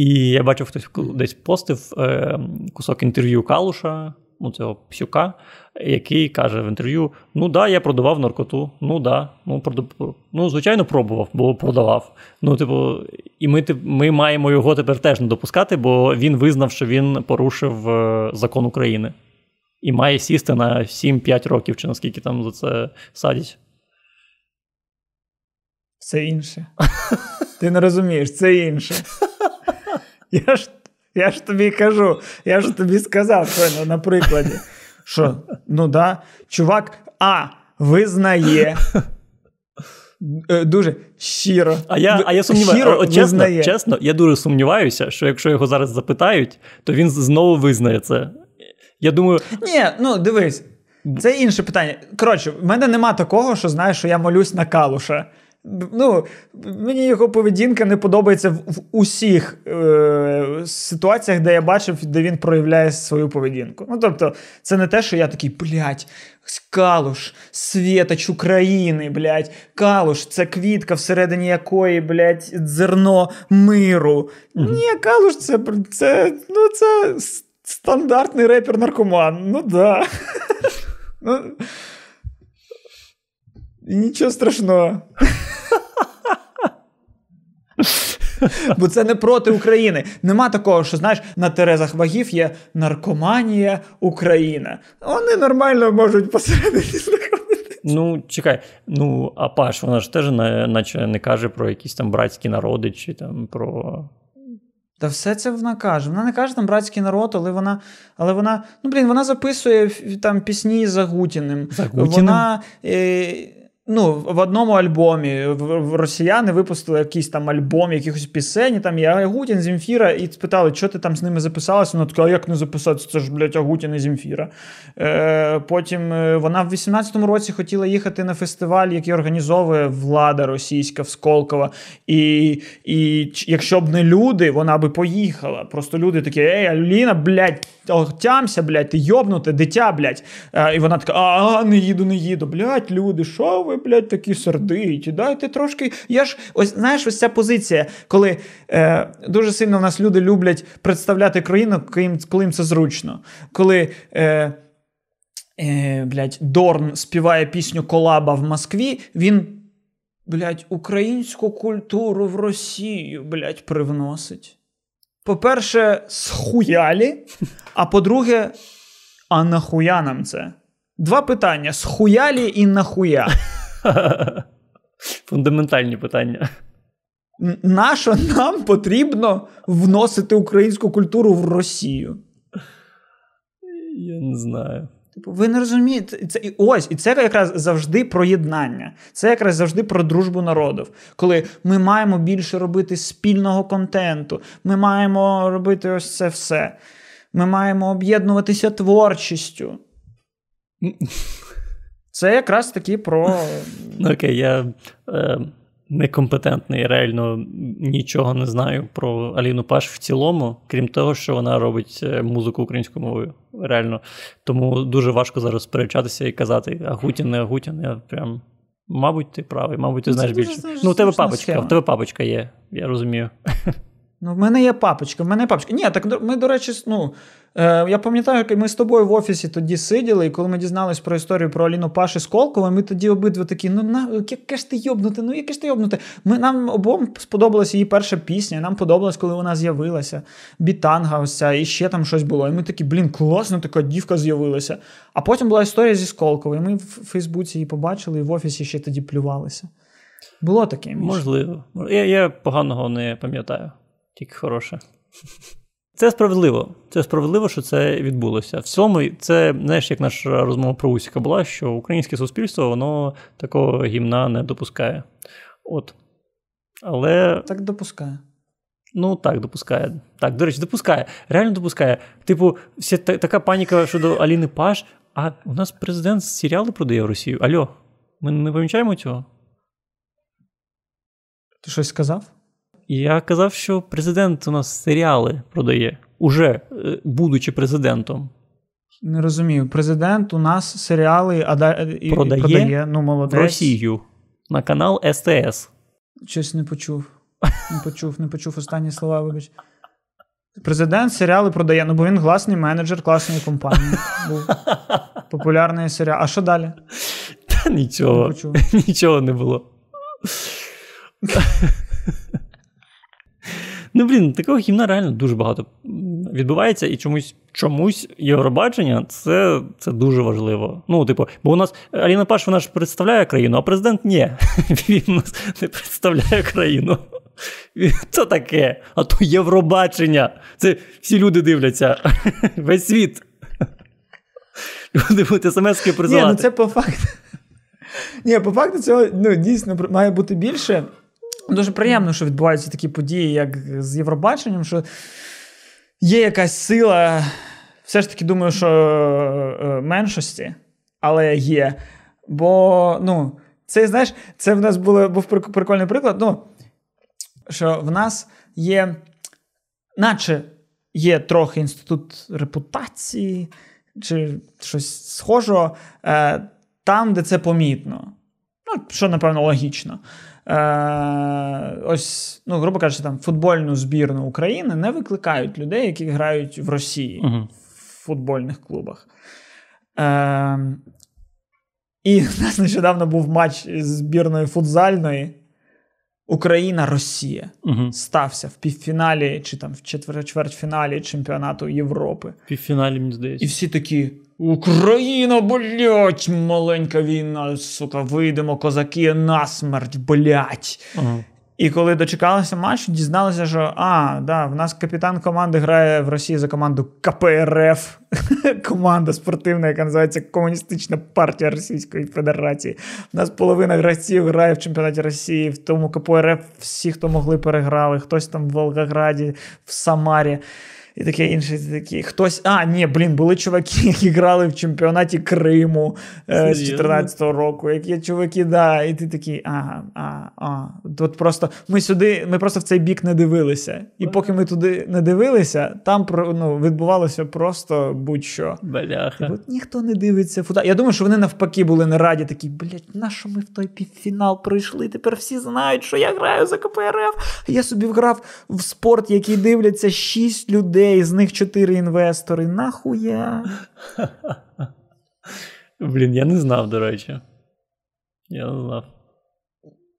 І я бачив, хтось десь постив е, кусок інтерв'ю Калуша, ну цього псюка, який каже в інтерв'ю: Ну да, я продавав наркоту. Ну да, ну продав, ну звичайно, пробував, бо продавав. Ну, типу, і ми, ми маємо його тепер теж не допускати, бо він визнав, що він порушив е, закон України. І має сісти на 7-5 років, чи наскільки там за це садять. Це інше. Ти не розумієш, це інше. Я ж, я ж тобі кажу, я ж тобі сказав щойно на прикладі, що ну да, чувак А визнає. е, Дуже щиро. А я, а я сумніваюся, от чесно, визнає. чесно, я дуже сумніваюся, що якщо його зараз запитають, то він знову визнає це. Я думаю, Ні, ну дивись, це інше питання. Коротше, в мене нема такого, що знаєш, що я молюсь на калуша. Ну, мені його поведінка не подобається в, в усіх е- ситуаціях, де я бачив, де він проявляє свою поведінку. Ну, тобто, це не те, що я такий, блядь, калуш, світоч України, блядь, калуш, це квітка, всередині якої, блядь, зерно миру. Ні, калуш, це, це, ну, це стандартний репер-наркоман. Ну да. Нічого страшного. Бо це не проти України. Нема такого, що знаєш, на Терезах вагів є наркоманія Україна. Вони нормально можуть посередині знаходити. ну чекай, ну а Паш, вона ж теж не, наче не каже про якісь там братські народи, чи там про. Та все це вона каже. Вона не каже там братський народ, але вона, але вона, ну блін, вона записує там пісні за Гутіним. За Гутіним? Вона. Е, Ну, в одному альбомі росіяни випустили якийсь там альбом, якихось пісень, там є Агутін, Земфіра, і спитали, що ти там з ними записалася. Вона така, а як не записатися? Це ж, блядь, Агутін і Земфіра. Е, потім е, вона в 18-му році хотіла їхати на фестиваль, який організовує влада російська в Сколково. І, і якщо б не люди, вона би поїхала. Просто люди такі, ей, Аліна, блядь, тямся, блядь, ти йобнуте, дитя, блядь. Е, і вона така, а, не їду, не їду. Блядь, люди, що ви, блядь, такі сердиті? Дайте трошки. Я ж, ось знаєш, ось ця позиція, коли е, дуже сильно в нас люди люблять представляти країну, коли їм, це зручно. Коли. Е, е, блядь, Дорн співає пісню Колаба в Москві, він, блядь, українську культуру в Росію, блядь, привносить. По-перше, схуялі, а по-друге, а нахуя нам це? Два питання: схуялі і нахуя. Фундаментальні питання. Нащо нам потрібно вносити українську культуру в Росію? Я не знаю. Типу, ви не розумієте, це і ось, і це якраз завжди про єднання. Це якраз завжди про дружбу народів. Коли ми маємо більше робити спільного контенту, ми маємо робити ось це все. Ми маємо об'єднуватися творчістю. Це якраз таки про. Ну, окей, я е, некомпетентний, реально нічого не знаю про Аліну Паш в цілому, крім того, що вона робить е, музику українською мовою. Реально. Тому дуже важко зараз сперечатися і казати Агутін, не Агутін. Я прям. Мабуть, ти правий, мабуть, ти Це знаєш більше. Ну, у тебе папочка, схема. в тебе папочка є, я розумію. Ну, в мене є папочка, в мене є папочка. Ні, так ми, до речі, ну, е, я пам'ятаю, як ми з тобою в офісі тоді сиділи, і коли ми дізнались про історію про Аліну Паші Сколкову, ми тоді обидва такі, ну на яке ж ти йобнути, ну яке ж ти йобнути. Ми, Нам обом сподобалася її перша пісня, нам подобалось, коли вона з'явилася. Бітанга, ось ця, і ще там щось було. І ми такі, блін, класно, така дівка з'явилася. А потім була історія зі Сколковою. Ми в Фейсбуці її побачили, і в офісі ще тоді плювалися. Було таке. Між. Можливо. Я, Я поганого не пам'ятаю тільки хороше. Це справедливо. Це справедливо, що це відбулося. В цьому це, знаєш, як наша розмова про Усіка була, що українське суспільство воно такого гімна не допускає. От. Але. Так допускає. Ну, так, допускає. Так, до речі, допускає. Реально допускає. Типу, вся та, така паніка щодо Аліни Паш. А у нас президент серіали продає в Росію. Альо, ми не помічаємо цього? Ти щось сказав? Я казав, що президент у нас серіали продає, уже е, будучи президентом. Не розумію. Президент у нас серіали а продає, продає ну, молодець. Росію на канал СТС. Щось не почув. Не почув, не почув останні слова, вибач. Президент серіали продає, ну бо він класний менеджер класної компанії. Був популярний серіал. А що далі? Та Нічого. Не Нічого не було. Ну, блін, такого гімна реально дуже багато відбувається, і чомусь чомусь Євробачення це це дуже важливо. Ну, типу, бо у нас Аліна Паш вона ж представляє країну, а президент ні. Він нас не представляє країну. Це таке? А то Євробачення. Це всі люди дивляться. Весь світ. Люди будуть смс-ки присилати. Ні, ну це по факту. Ні, по факту цього ну, дійсно має бути більше. Дуже приємно, що відбуваються такі події, як з Євробаченням, що є якась сила. Все ж таки думаю, що е, меншості, але є. Бо, ну, це, знаєш, це в нас було, був прикольний приклад. ну, Що в нас є, наче є трохи інститут репутації, чи щось схожого, е, там, де це помітно. Ну, Що, напевно, логічно. Е, ось, ну, грубо кажучи, там футбольну збірну України не викликають людей, які грають в Росії uh в футбольних клубах. Е, І в нас нещодавно був матч з збірної футзальної. Україна-Росія угу. стався в півфіналі чи там в чвертьфіналі чемпіонату Європи. В Півфіналі, мені здається. І всі такі: Україна, блять, маленька війна, сука, вийдемо, козаки, насмерть, блять. Ага. І коли дочекалися матчу, дізналися, що а, да, в нас капітан команди грає в Росії за команду КПРФ, команда спортивна, яка називається Комуністична партія Російської Федерації. У нас половина гравців грає в чемпіонаті Росії, в тому КПРФ всі, хто могли, переграли, хтось там в Волгограді, в Самарі і таке інше. Такі. Хтось. А, ні, блін, були чуваки, які грали в чемпіонаті Криму е, з 14-го року. Які чуваки, да, і ти такий, ага, а, а. От просто ми сюди, ми просто в цей бік не дивилися. І поки ми туди не дивилися, там ну, відбувалося просто будь-що. Бляха. От ніхто не дивиться футбол. Я думаю, що вони навпаки були не раді, такі, блять, на що ми в той півфінал пройшли? Тепер всі знають, що я граю за КПРФ. Я собі грав в спорт, який дивляться шість людей людей, з них чотири інвестори. Нахуя? Блін, я не знав, до речі. Я не знав.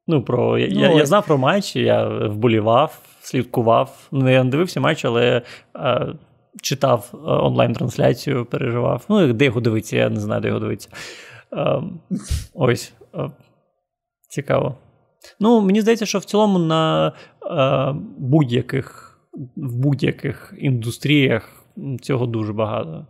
Ну, про, я, ну, я, я знав про матч, я вболівав, слідкував. Ну, я не дивився матч, але е, читав е, онлайн-трансляцію, переживав. Ну, де його дивитися, я не знаю, де його дивитися. Е, ось. Е, цікаво. Ну, мені здається, що в цілому на е, будь-яких в будь-яких індустріях цього дуже багато.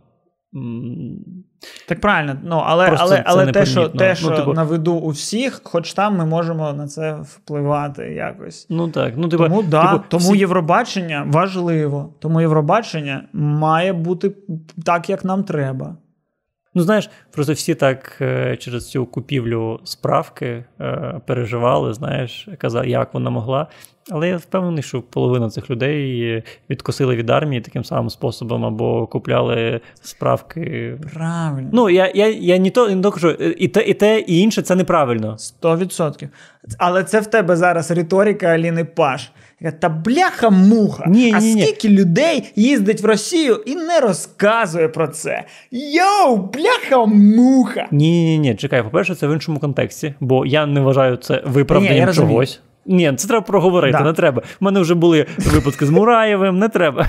Так правильно, ну але але, але те, що те, ну, що ну, типу... на виду у всіх, хоч там ми можемо на це впливати якось. Ну так, ну типу, тому да, типу, тому всі... Євробачення важливо. Тому Євробачення має бути так, як нам треба. Ну, знаєш, просто всі так е, через цю купівлю справки е, переживали, знаєш, казали, як вона могла. Але я впевнений, що половина цих людей відкосили від армії таким самим способом, або купляли справки. Правильно. Ну, я я, я не то не кажу, і те, і те, і інше це неправильно. Сто відсотків. Але це в тебе зараз риторика Аліни Паш Та бляха-муха. Ні, а ні, скільки ні. людей їздить в Росію і не розказує про це? Йоу, бляха-муха! Ні, ні, ні, чекай, по-перше, це в іншому контексті, бо я не вважаю це виправданням ні, чогось. Ні, це треба проговорити, да. не треба. У мене вже були випадки з Мураєвим, не треба.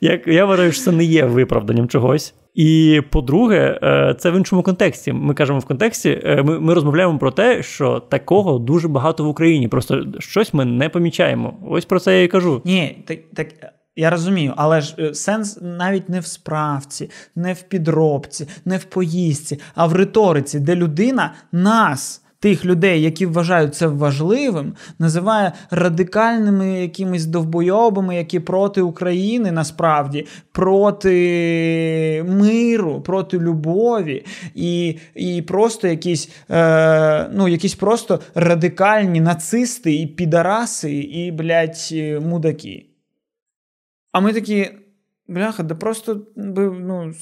Я, я вважаю, що це не є виправданням чогось. І по-друге, е, це в іншому контексті. Ми кажемо в контексті, е, ми ми розмовляємо про те, що такого дуже багато в Україні. Просто щось ми не помічаємо. Ось про це я і кажу. Ні, так так. Я розумію, але ж е, сенс навіть не в справці, не в підробці, не в поїздці, а в риториці, де людина нас тих людей, які вважають це важливим, називає радикальними якимись довбойобами, які проти України насправді, проти миру, проти любові, і і просто якісь е, ну, якісь просто радикальні нацисти і підараси, і, блядь, мудаки. А ми такі, бляха, да просто ну,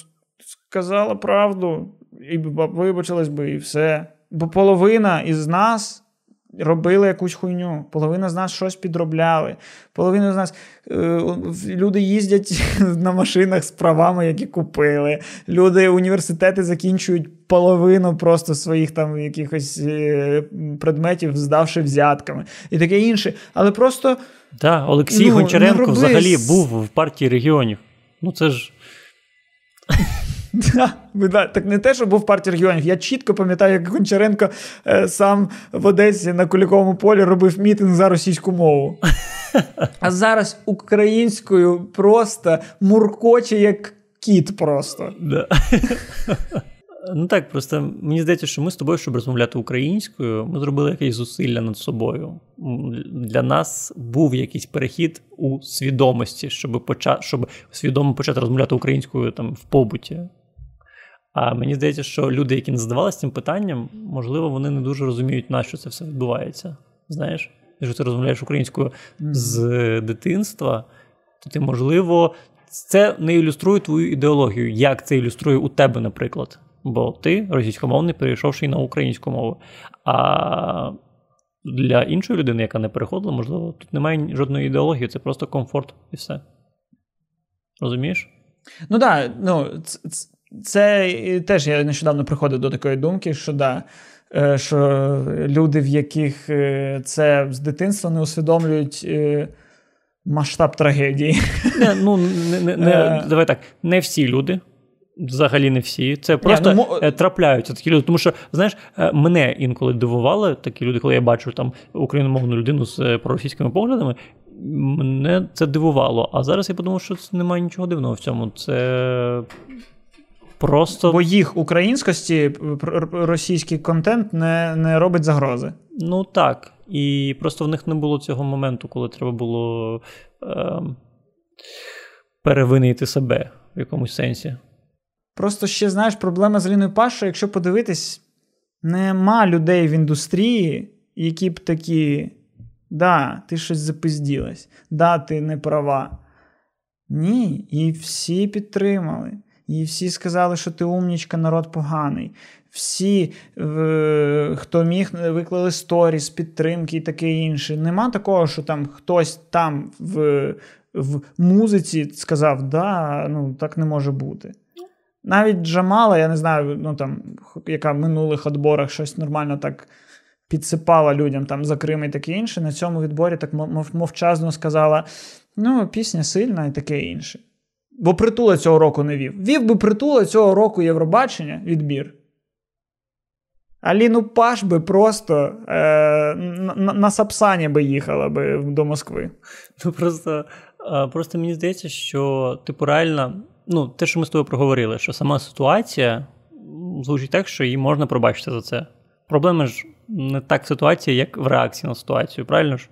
сказала правду, і вибачилась би, і все. Бо половина із нас робили якусь хуйню, половина з нас щось підробляли. Половина з нас е, люди їздять на машинах з правами, які купили. Люди університети закінчують половину просто своїх там якихось е, предметів, здавши взятками і таке інше. Але просто. Так, Олексій ну, Гончаренко взагалі був в партії регіонів. Ну це ж. Так не те, що був партія регіонів. Я чітко пам'ятаю, як Гончаренко е, сам в Одесі на Куліковому полі робив мітинг за російську мову. А зараз українською просто муркоче як кіт просто. Ну так, просто мені здається, що ми з тобою, щоб розмовляти українською, ми зробили якесь зусилля над собою. Для нас був якийсь перехід у свідомості, щоб почати, щоб свідомо почати розмовляти українською там в побуті. А мені здається, що люди, які не задавалися цим питанням, можливо, вони не дуже розуміють, на що це все відбувається. Знаєш, якщо ти розмовляєш українською з дитинства, то ти, можливо, це не ілюструє твою ідеологію, як це ілюструє у тебе, наприклад. Бо ти російськомовний, перейшовши на українську мову. А для іншої людини, яка не переходила, можливо, тут немає жодної ідеології, це просто комфорт і все. Розумієш? Ну так, да, ну, це теж я нещодавно приходив до такої думки, що да, е, що люди, в яких е, це з дитинства не усвідомлюють е, масштаб трагедії. Не, ну, не, не, не, Давай так, не всі люди. Взагалі не всі. Це просто Ні, ну, трапляються такі люди. Тому що, знаєш, мене інколи дивували такі люди, коли я бачу там україномовну людину з проросійськими поглядами. Мене це дивувало. А зараз я подумав, що це немає нічого дивного в цьому. Це Просто... Бо їх українськості російський контент не не робить загрози. Ну так. І просто в них не було цього моменту, коли треба було е, перевинити себе в якомусь сенсі. Просто ще, знаєш, проблема з Аліною Пашою, якщо подивитись, нема людей в індустрії, які б такі. Да, ти щось запизділась, да, ти не права. Ні, і всі підтримали. І всі сказали, що ти умнічка, народ поганий. Всі, хто міг, виклали сторіс, підтримки і таке інше. Нема такого, що там хтось там в в музиці сказав, да, ну так не може бути. Навіть Джамала, я не знаю, ну там, яка в минулих відборах щось нормально так підсипала людям там за Крим і таке інше. На цьому відборі так мовчазно сказала: ну, пісня сильна і таке інше. Бо притула цього року не вів. Вів би притула цього року Євробачення відбір. Аліну Паш би просто е, на, на Сапсані би їхала би до Москви. Ну просто просто мені здається, що типу реально, ну, те, що ми з тобою проговорили, що сама ситуація звучить так, що її можна пробачити за це. Проблема ж не так ситуація, як в реакції на ситуацію, правильно ж?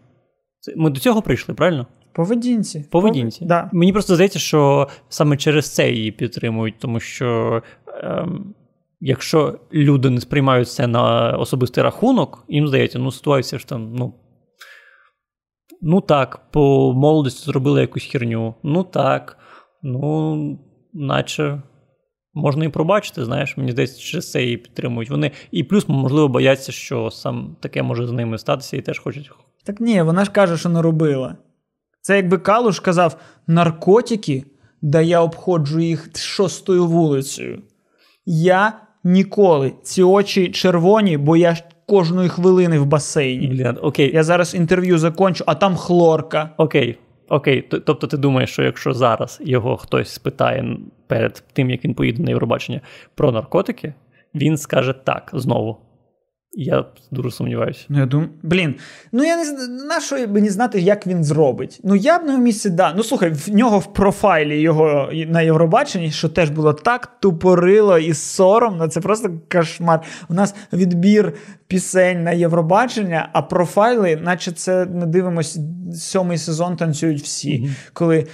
Ми до цього прийшли, правильно? Поведінці. Поведінці. Пов... Да. Мені просто здається, що саме через це її підтримують, тому що ем, якщо люди не сприймають це на особистий рахунок, їм здається, ну ситуація ж там, ну. Ну так, по молодості зробили якусь херню. Ну так, ну, наче можна і пробачити, знаєш, мені здається, через це її підтримують. Вони і плюс, можливо, бояться, що сам таке може з ними статися, і теж хочуть. Так ні, вона ж каже, що не робила. Це якби Калуш казав: наркотики, да я обходжу їх шостою вулицею. Я ніколи. Ці очі червоні, бо я кожної хвилини в басейні. Блін, окей. Я зараз інтерв'ю закончу, а там хлорка. Окей. Окей, тобто ти думаєш, що якщо зараз його хтось спитає перед тим, як він поїде на Євробачення про наркотики, він скаже так знову. Я дуже сумніваюся. Ну, я думаю, блін, ну я не знаю, на що мені знати, як він зробить. Ну, я б на його місці, да. Ну слухай, в нього в профайлі його на Євробаченні, що теж було так тупорило і соромно. Це просто кошмар. У нас відбір пісень на Євробачення, а профайли, наче це ми дивимося, сьомий сезон танцюють всі. Mm-hmm. Коли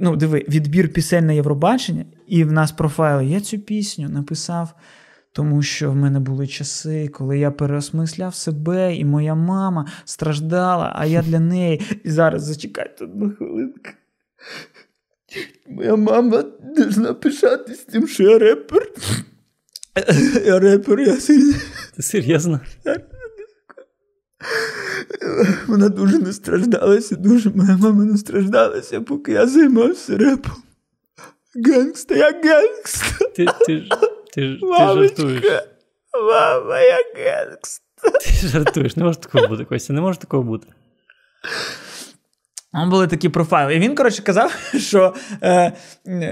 ну, диви, відбір пісень на Євробачення, і в нас профайли. Я цю пісню написав. Тому що в мене були часи, коли я переосмисляв себе, і моя мама страждала, а я для неї. І зараз зачекайте одну хвилинку. Моя мама должна пишатись тим, що я репер. Я репер, я сильний. Ти серйозно? Вона дуже не страждалася, дуже моя мама не страждалася, поки я займався репом. Гангста, я гангста. Ти, ти, ти, ти жартуєш. Мама, я гангст. Ти жартуєш, не може такого бути, Костя, не може такого бути. Там були такі профайли. І він, коротше, казав, що е,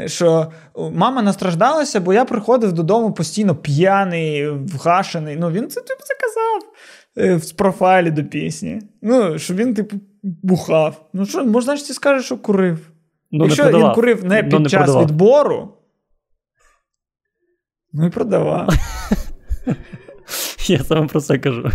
що мама настраждалася, бо я приходив додому постійно п'яний, вгашений. Ну, він це типу, заказав е, в профайлі до пісні. Ну, що він, типу, бухав. Ну, що, можна ж ти скажеш, що курив. Ну, Якщо він курив не під ну, час продавав. відбору, Ну і продавав. Я саме про це кажу.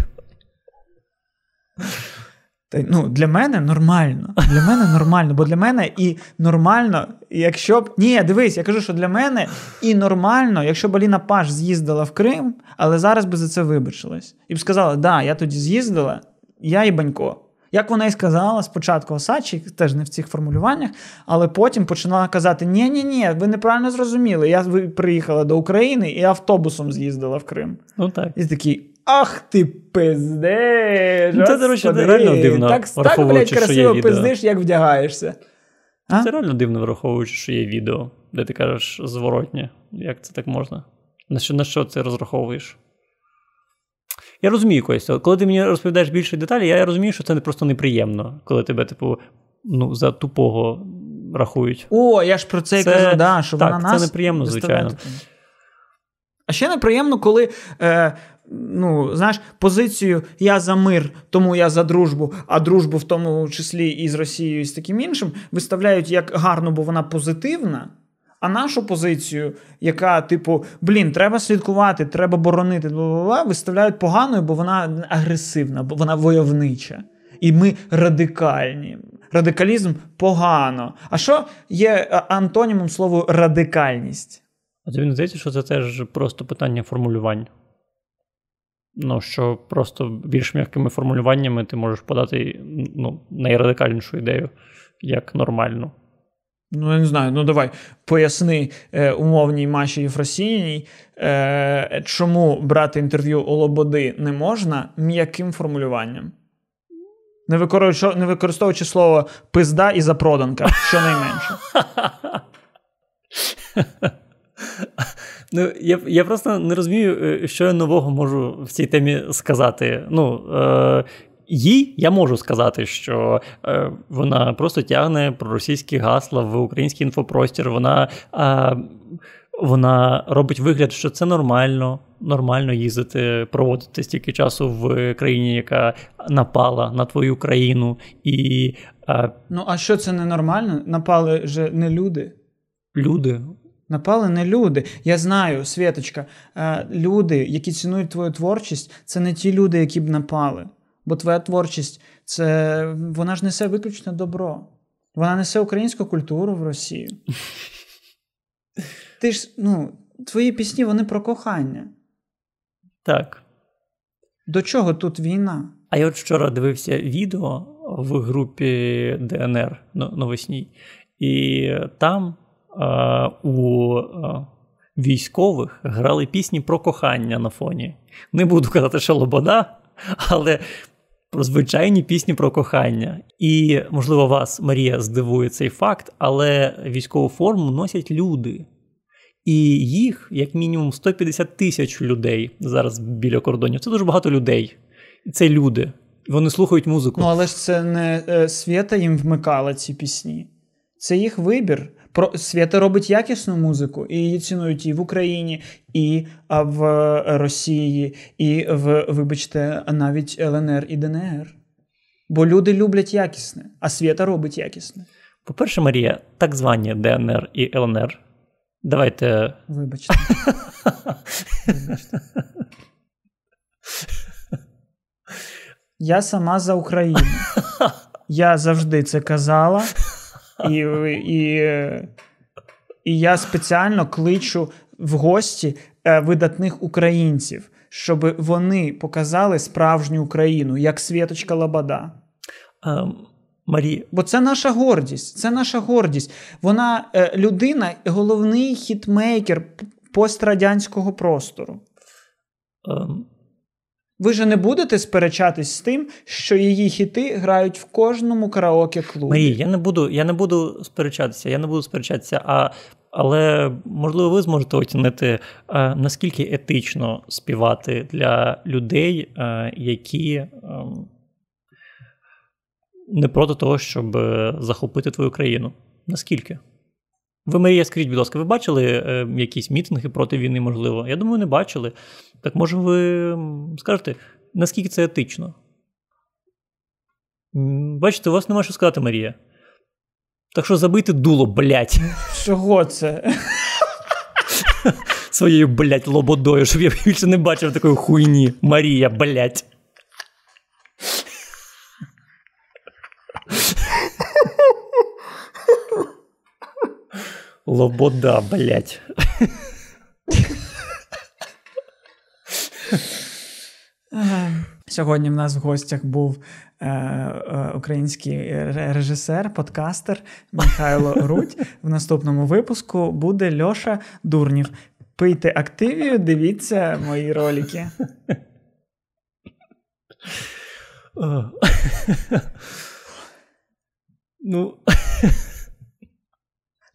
Та, ну, Для мене нормально. Для мене нормально, бо для мене і нормально, якщо б. Ні, дивись, я кажу, що для мене і нормально, якщо б Аліна Паш з'їздила в Крим, але зараз би за це вибачилась. І б сказала: да, я тоді з'їздила, я і банько. Як вона і сказала спочатку Осадчий, теж не в цих формулюваннях, але потім починала казати: ні ні ні ви неправильно зрозуміли. Я приїхала до України і автобусом з'їздила в Крим. Ну так. І такий. Ах ти пиздиш! Ну, це, до речі, реально дивно. Так, так блядь, красиво пиздиш, як вдягаєшся. А? Це реально дивно, враховуючи, що є відео, де ти кажеш зворотнє. Як це так можна? На що на що це розраховуєш? Я розумію Костя, коли ти мені розповідаєш більше деталі, я розумію, що це просто неприємно, коли тебе, типу, ну, за тупого рахують. О, я ж про це, і кажу, да, що так, вона нас це неприємно, звичайно. А ще неприємно, коли. Е, Ну, знаєш, позицію я за мир, тому я за дружбу, а дружбу в тому числі і з Росією, і з таким іншим, виставляють як гарно, бо вона позитивна. А нашу позицію, яка, типу, блін, треба слідкувати, треба боронити, бла-бла-бла, виставляють поганою, бо вона агресивна, бо вона войовнича. І ми радикальні. Радикалізм погано. А що є антонімом слову радикальність? А тобі не здається, що це теж просто питання формулювань. Ну, що просто більш м'якими формулюваннями ти можеш подати ну, найрадикальнішу ідею як нормальну. Ну, я не знаю, ну давай поясни е, умовній Маші Єфросіній, е, чому брати інтерв'ю у Лободи не можна м'яким формулюванням. Не використовуючи, не використовуючи слово пизда і запроданка, щонайменше. Ну, я я просто не розумію, е, що я нового можу в цій темі сказати. Ну, е, їй я можу сказати, що е, вона просто тягне проросійські гасла в український інфопростір. Вона е, вона робить вигляд, що це нормально, нормально їздити, проводити стільки часу в країні, яка напала на твою країну. І, е, Ну, а що це ненормально? Напали же не люди. Люди. Напали не люди. Я знаю, Світочка, е, люди, які цінують твою творчість, це не ті люди, які б напали. Бо твоя творчість це вона ж несе виключно добро. Вона несе українську культуру в Росію. Ти ж, ну, твої пісні вони про кохання. Так. До чого тут війна? А я от вчора дивився відео в групі ДНР новосній, і там а, у а, військових грали пісні про кохання на фоні. Не буду казати, що Лобода, але звичайні пісні про кохання. І, можливо, вас, Марія, здивує цей факт, але військову форму носять люди. І їх, як мінімум, 150 тисяч людей зараз біля кордонів. Це дуже багато людей. Це люди. Вони слухають музику. Ну, але ж це не е, Свята їм вмикала ці пісні. Це їх вибір. Про Свята робить якісну музику, і її цінують і в Україні, і в Росії, і в, вибачте, навіть ЛНР і ДНР. Бо люди люблять якісне, а Свята робить якісне. По-перше, Марія, так звані ДНР і ЛНР. Давайте. Вибачте. Вибачте. Я сама за Україну. Я завжди це казала. І і, і я спеціально кличу в гості е, видатних українців, щоб вони показали справжню Україну, як Світочка Лобода. Um, Марі... Бо це наша гордість. Це наша гордість. Вона е, людина, головний хітмейкер пострадянського простору. Um, ви ж не будете сперечатись з тим, що її хіти грають в кожному караоке клубі. Марія, я не буду я не буду сперечатися, я не буду сперечатися, а, але можливо ви зможете оцінити, а, наскільки етично співати для людей, а, які ем, не проти того, щоб е, захопити твою країну. Наскільки? Ви, Марія, скажіть, будь ласка, ви бачили е, якісь мітинги проти війни, можливо? Я думаю, не бачили. Так може ви скажете, наскільки це етично? Бачите, у вас нема що сказати, Марія. Так що забийте дуло, блять. Чого це? Своєю, блять, лободою, щоб я більше не бачив такої хуйні. Марія, блять. Лобода, блять. Сьогодні в нас в гостях був е, е, український режисер, подкастер Михайло Рудь. В наступному випуску буде Льоша Дурнів. Пийте активію, дивіться мої ролики. Ну.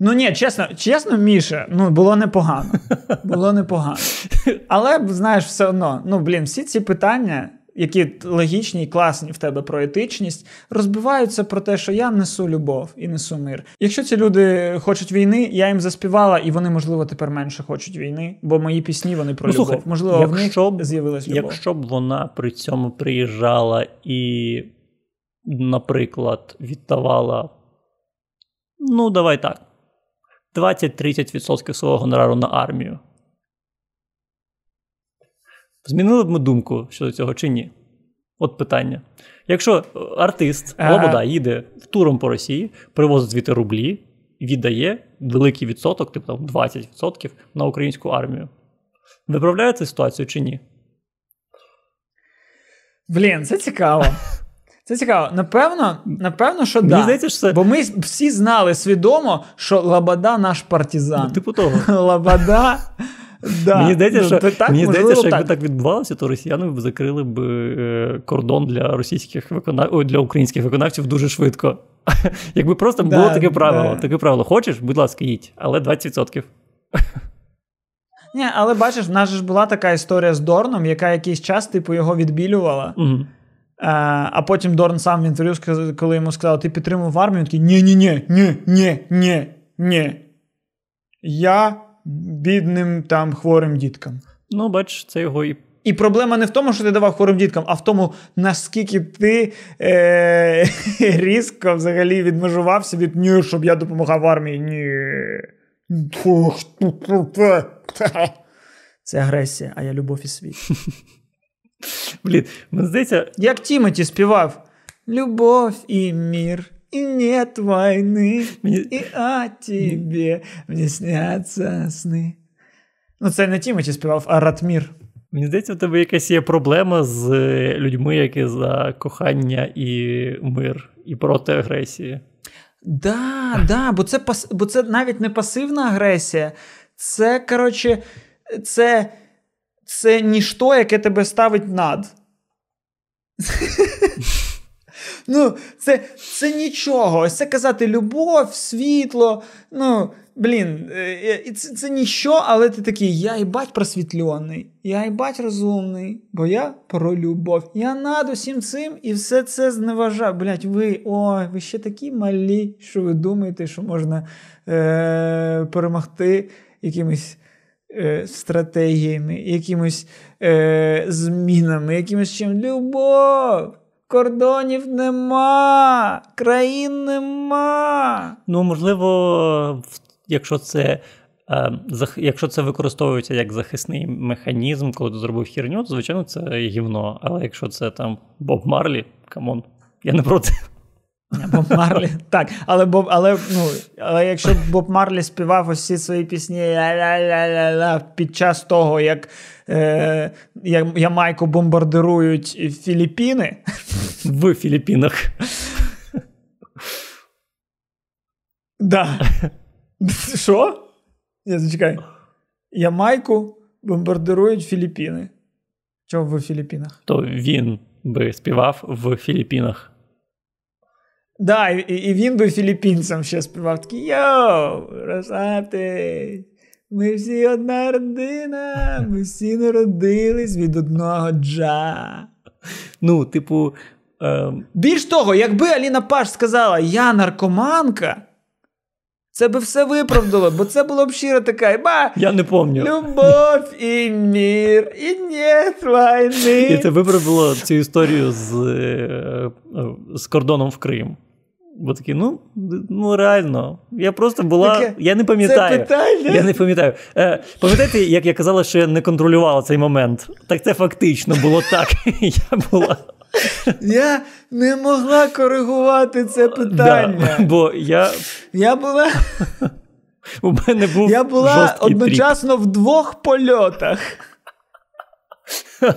Ну ні, чесно, чесно, Міша, ну було непогано. Було непогано. Але знаєш, все одно, ну блін, всі ці питання, які логічні і класні в тебе про етичність, розбиваються про те, що я несу любов і несу мир. Якщо ці люди хочуть війни, я їм заспівала, і вони, можливо, тепер менше хочуть війни, бо мої пісні вони про ну, любов. Можливо, якщо в них з'явилась любов. Якщо б вона при цьому приїжджала і, наприклад, віддавала. Ну, давай так. 20-30% свого гонорару на армію. Змінили б ми думку щодо цього чи ні? От питання. Якщо артист Лобода їде в туром по Росії, привозить звідти рублі, віддає великий відсоток, типу там 20% на українську армію. Виправляє цю ситуацію чи ні? Блін, це цікаво. Це цікаво. Напевно, напевно, що Мені да. Здається, що це... Бо ми всі знали свідомо, що Лабада наш партизан. Ну, типу того. Лабада. Да. Мені здається, що ну, так, мені здається, що якби так відбувалося, то росіяни б закрили б е, кордон для російських виконав... Ой, для українських виконавців дуже швидко. Якби просто да, було таке правило. Да. Таке правило. Хочеш, будь ласка, їдь, але 20%. Ні, але бачиш, в нас ж була така історія з Дорном, яка якийсь час типу його відбілювала. Угу. А а потім Дорн сам в інтерв'ю сказав, коли йому сказали, ти підтримував армію, він такий ні-ні-ні, ні, ні, ні, ні. Я бідним там хворим діткам. Ну, бач, це його і. І проблема не в тому, що ти давав хворим діткам, а в тому, наскільки ти е- різко взагалі відмежувався від ні, щоб я допомагав армії. Ні. Це агресія, а я любов і світ. Блін, мені здається. Як Тімоті співав: Любов і мір, і нет війни, мені... і а тебе мені сняться сни. Ну, це не Тімоті співав, а Ратмір. Мені здається, у тебе якась є проблема з людьми, які за кохання і мир, і проти агресії. Да, да, бо це бо це навіть не пасивна агресія, Це, коротше, це це ніщо, яке тебе ставить над. Ну, це це нічого. Ось це казати любов, світло. Ну, блін, е, е, це це ніщо, але ти такий, я і бать просвітлений, я і бать розумний, бо я про любов. Я над усім цим і все це зневажаю. Блять, ви ой, ви ще такі малі, що ви думаєте, що можна е- перемогти якимись. Е, стратегіями, якимось е, змінами, якимось чим. Любов! Кордонів нема, країн нема. Ну, можливо, якщо це е, якщо це використовується як захисний механізм, коли ти зробив херню, то звичайно це гівно. Але якщо це там Боб Марлі, come on, я не проти. Боб Марлі, так, але Боб, але ну, але якщо Боб Марлі співав усі свої пісні під час того, як е, Ямайку бомбардирують Філіппіни. В Філіппінах. Да. Що? Ні, зачекай. Ямайку бомбардирують Філіппіни. Чого в Філіппінах? То він би співав в Філіппінах. Да, і, і він би філіппінцям ще співав такий Йоу, розслабтесь, ми всі одна родина, ми всі народились від одного джа. Ну, типу. Е... Більш того, якби Аліна Паш сказала Я наркоманка, це би все виправдало, бо це було б щиро така, ба, я не помню. Любов і мір, і нет війни. І це виправдало цю історію з, е, з кордоном в Крим. Бо такі, ну ну реально, я просто була. Таке, я не пам'ятаю. Це питання? Я не пам'ятаю. Е, Пам'ятаєте, як я казала, що я не контролювала цей момент? Так це фактично було так. Я була. Я не могла коригувати це питання. Да, Бо я Я була У мене був Я була одночасно тріп. в двох польотах.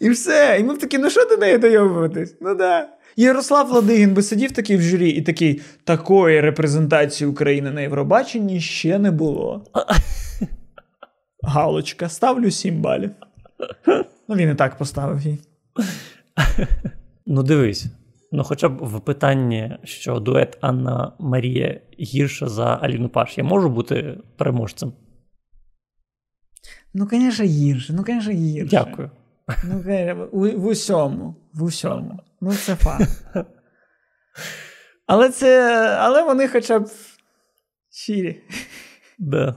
І все. І ми такі, ну що до неї дойобуватись? Ну да. Ярослав Ладигін би сидів такий в журі і такий, такої репрезентації України на Євробаченні ще не було. Галочка, ставлю сім балів. Ну, він і так поставив їй. Ну, дивись. Ну, хоча б в питанні, що дует Анна Марія гірша за Аліну Паш, я можу бути переможцем? Ну, звісно, гірше. Ну, звісно, гірше. Дякую. Ну, в, в усьому. В усьому. Ну, це факт. Але це. Але вони хоча б щирі. Да.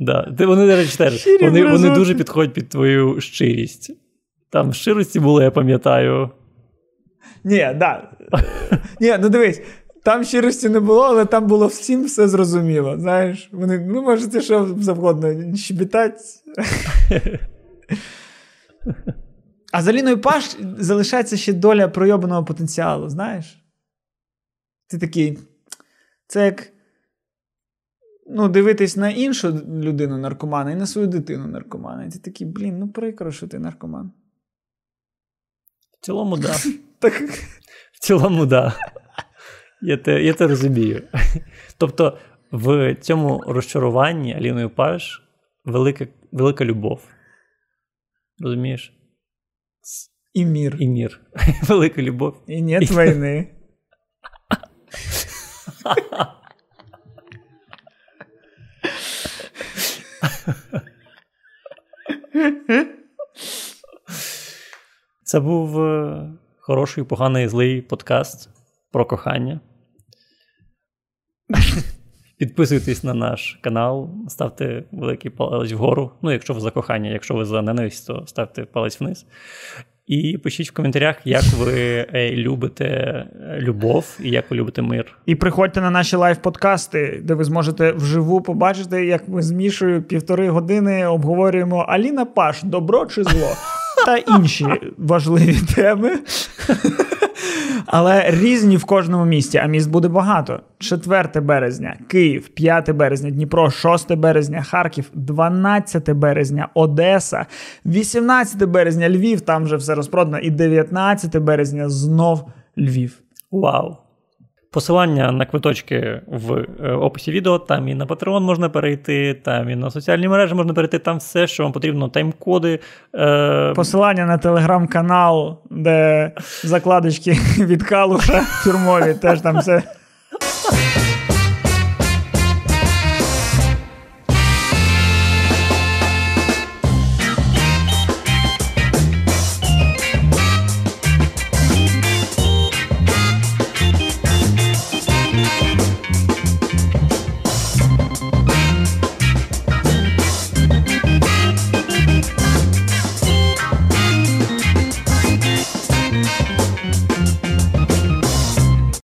Да. Ти, Вони, до речі, теж вони вони дуже підходять під твою щирість. Там щирості було, я пам'ятаю. Ні, да. Ні, ну дивись, там щирості не було, але там було всім все зрозуміло. Знаєш, вони, ну, можете що завгодно щебітати. А за Ліною Паш залишається ще доля пройобаного потенціалу, знаєш? Ти такий. Це як ну, дивитись на іншу людину наркомана і на свою дитину наркомана. І ти такий, блін, ну прикро, що ти наркоман. В цілому, да. так. В цілому, да. Я те я те розумію. Тобто, в цьому розчаруванні Аліною Паш велика велика любов. Розумієш? І мір. І мір. Велика любов. І нет І... війни. Це був е, хороший, поганий, злий подкаст про кохання. Підписуйтесь на наш канал, ставте великий палець вгору. Ну, якщо ви за кохання, якщо ви за ненависть, то ставте палець вниз. І пишіть в коментарях, як ви е, любите е, любов і як ви любите мир. І приходьте на наші лайв-подкасти, де ви зможете вживу побачити, як ми з Мішою півтори години обговорюємо Аліна Паш, добро чи зло та інші важливі теми. Але різні в кожному місті, а міст буде багато. 4 березня, Київ, 5 березня, Дніпро, 6 березня, Харків, 12 березня, Одеса, 18 березня, Львів, там вже все розпродано, і 19 березня знов Львів. Вау! Посилання на квиточки в е, описі відео, там і на Patreon можна перейти, там і на соціальні мережі можна перейти, там все, що вам потрібно, тайм-коди. Е... Посилання на телеграм-канал, де закладочки від Калуша фірмові, теж там все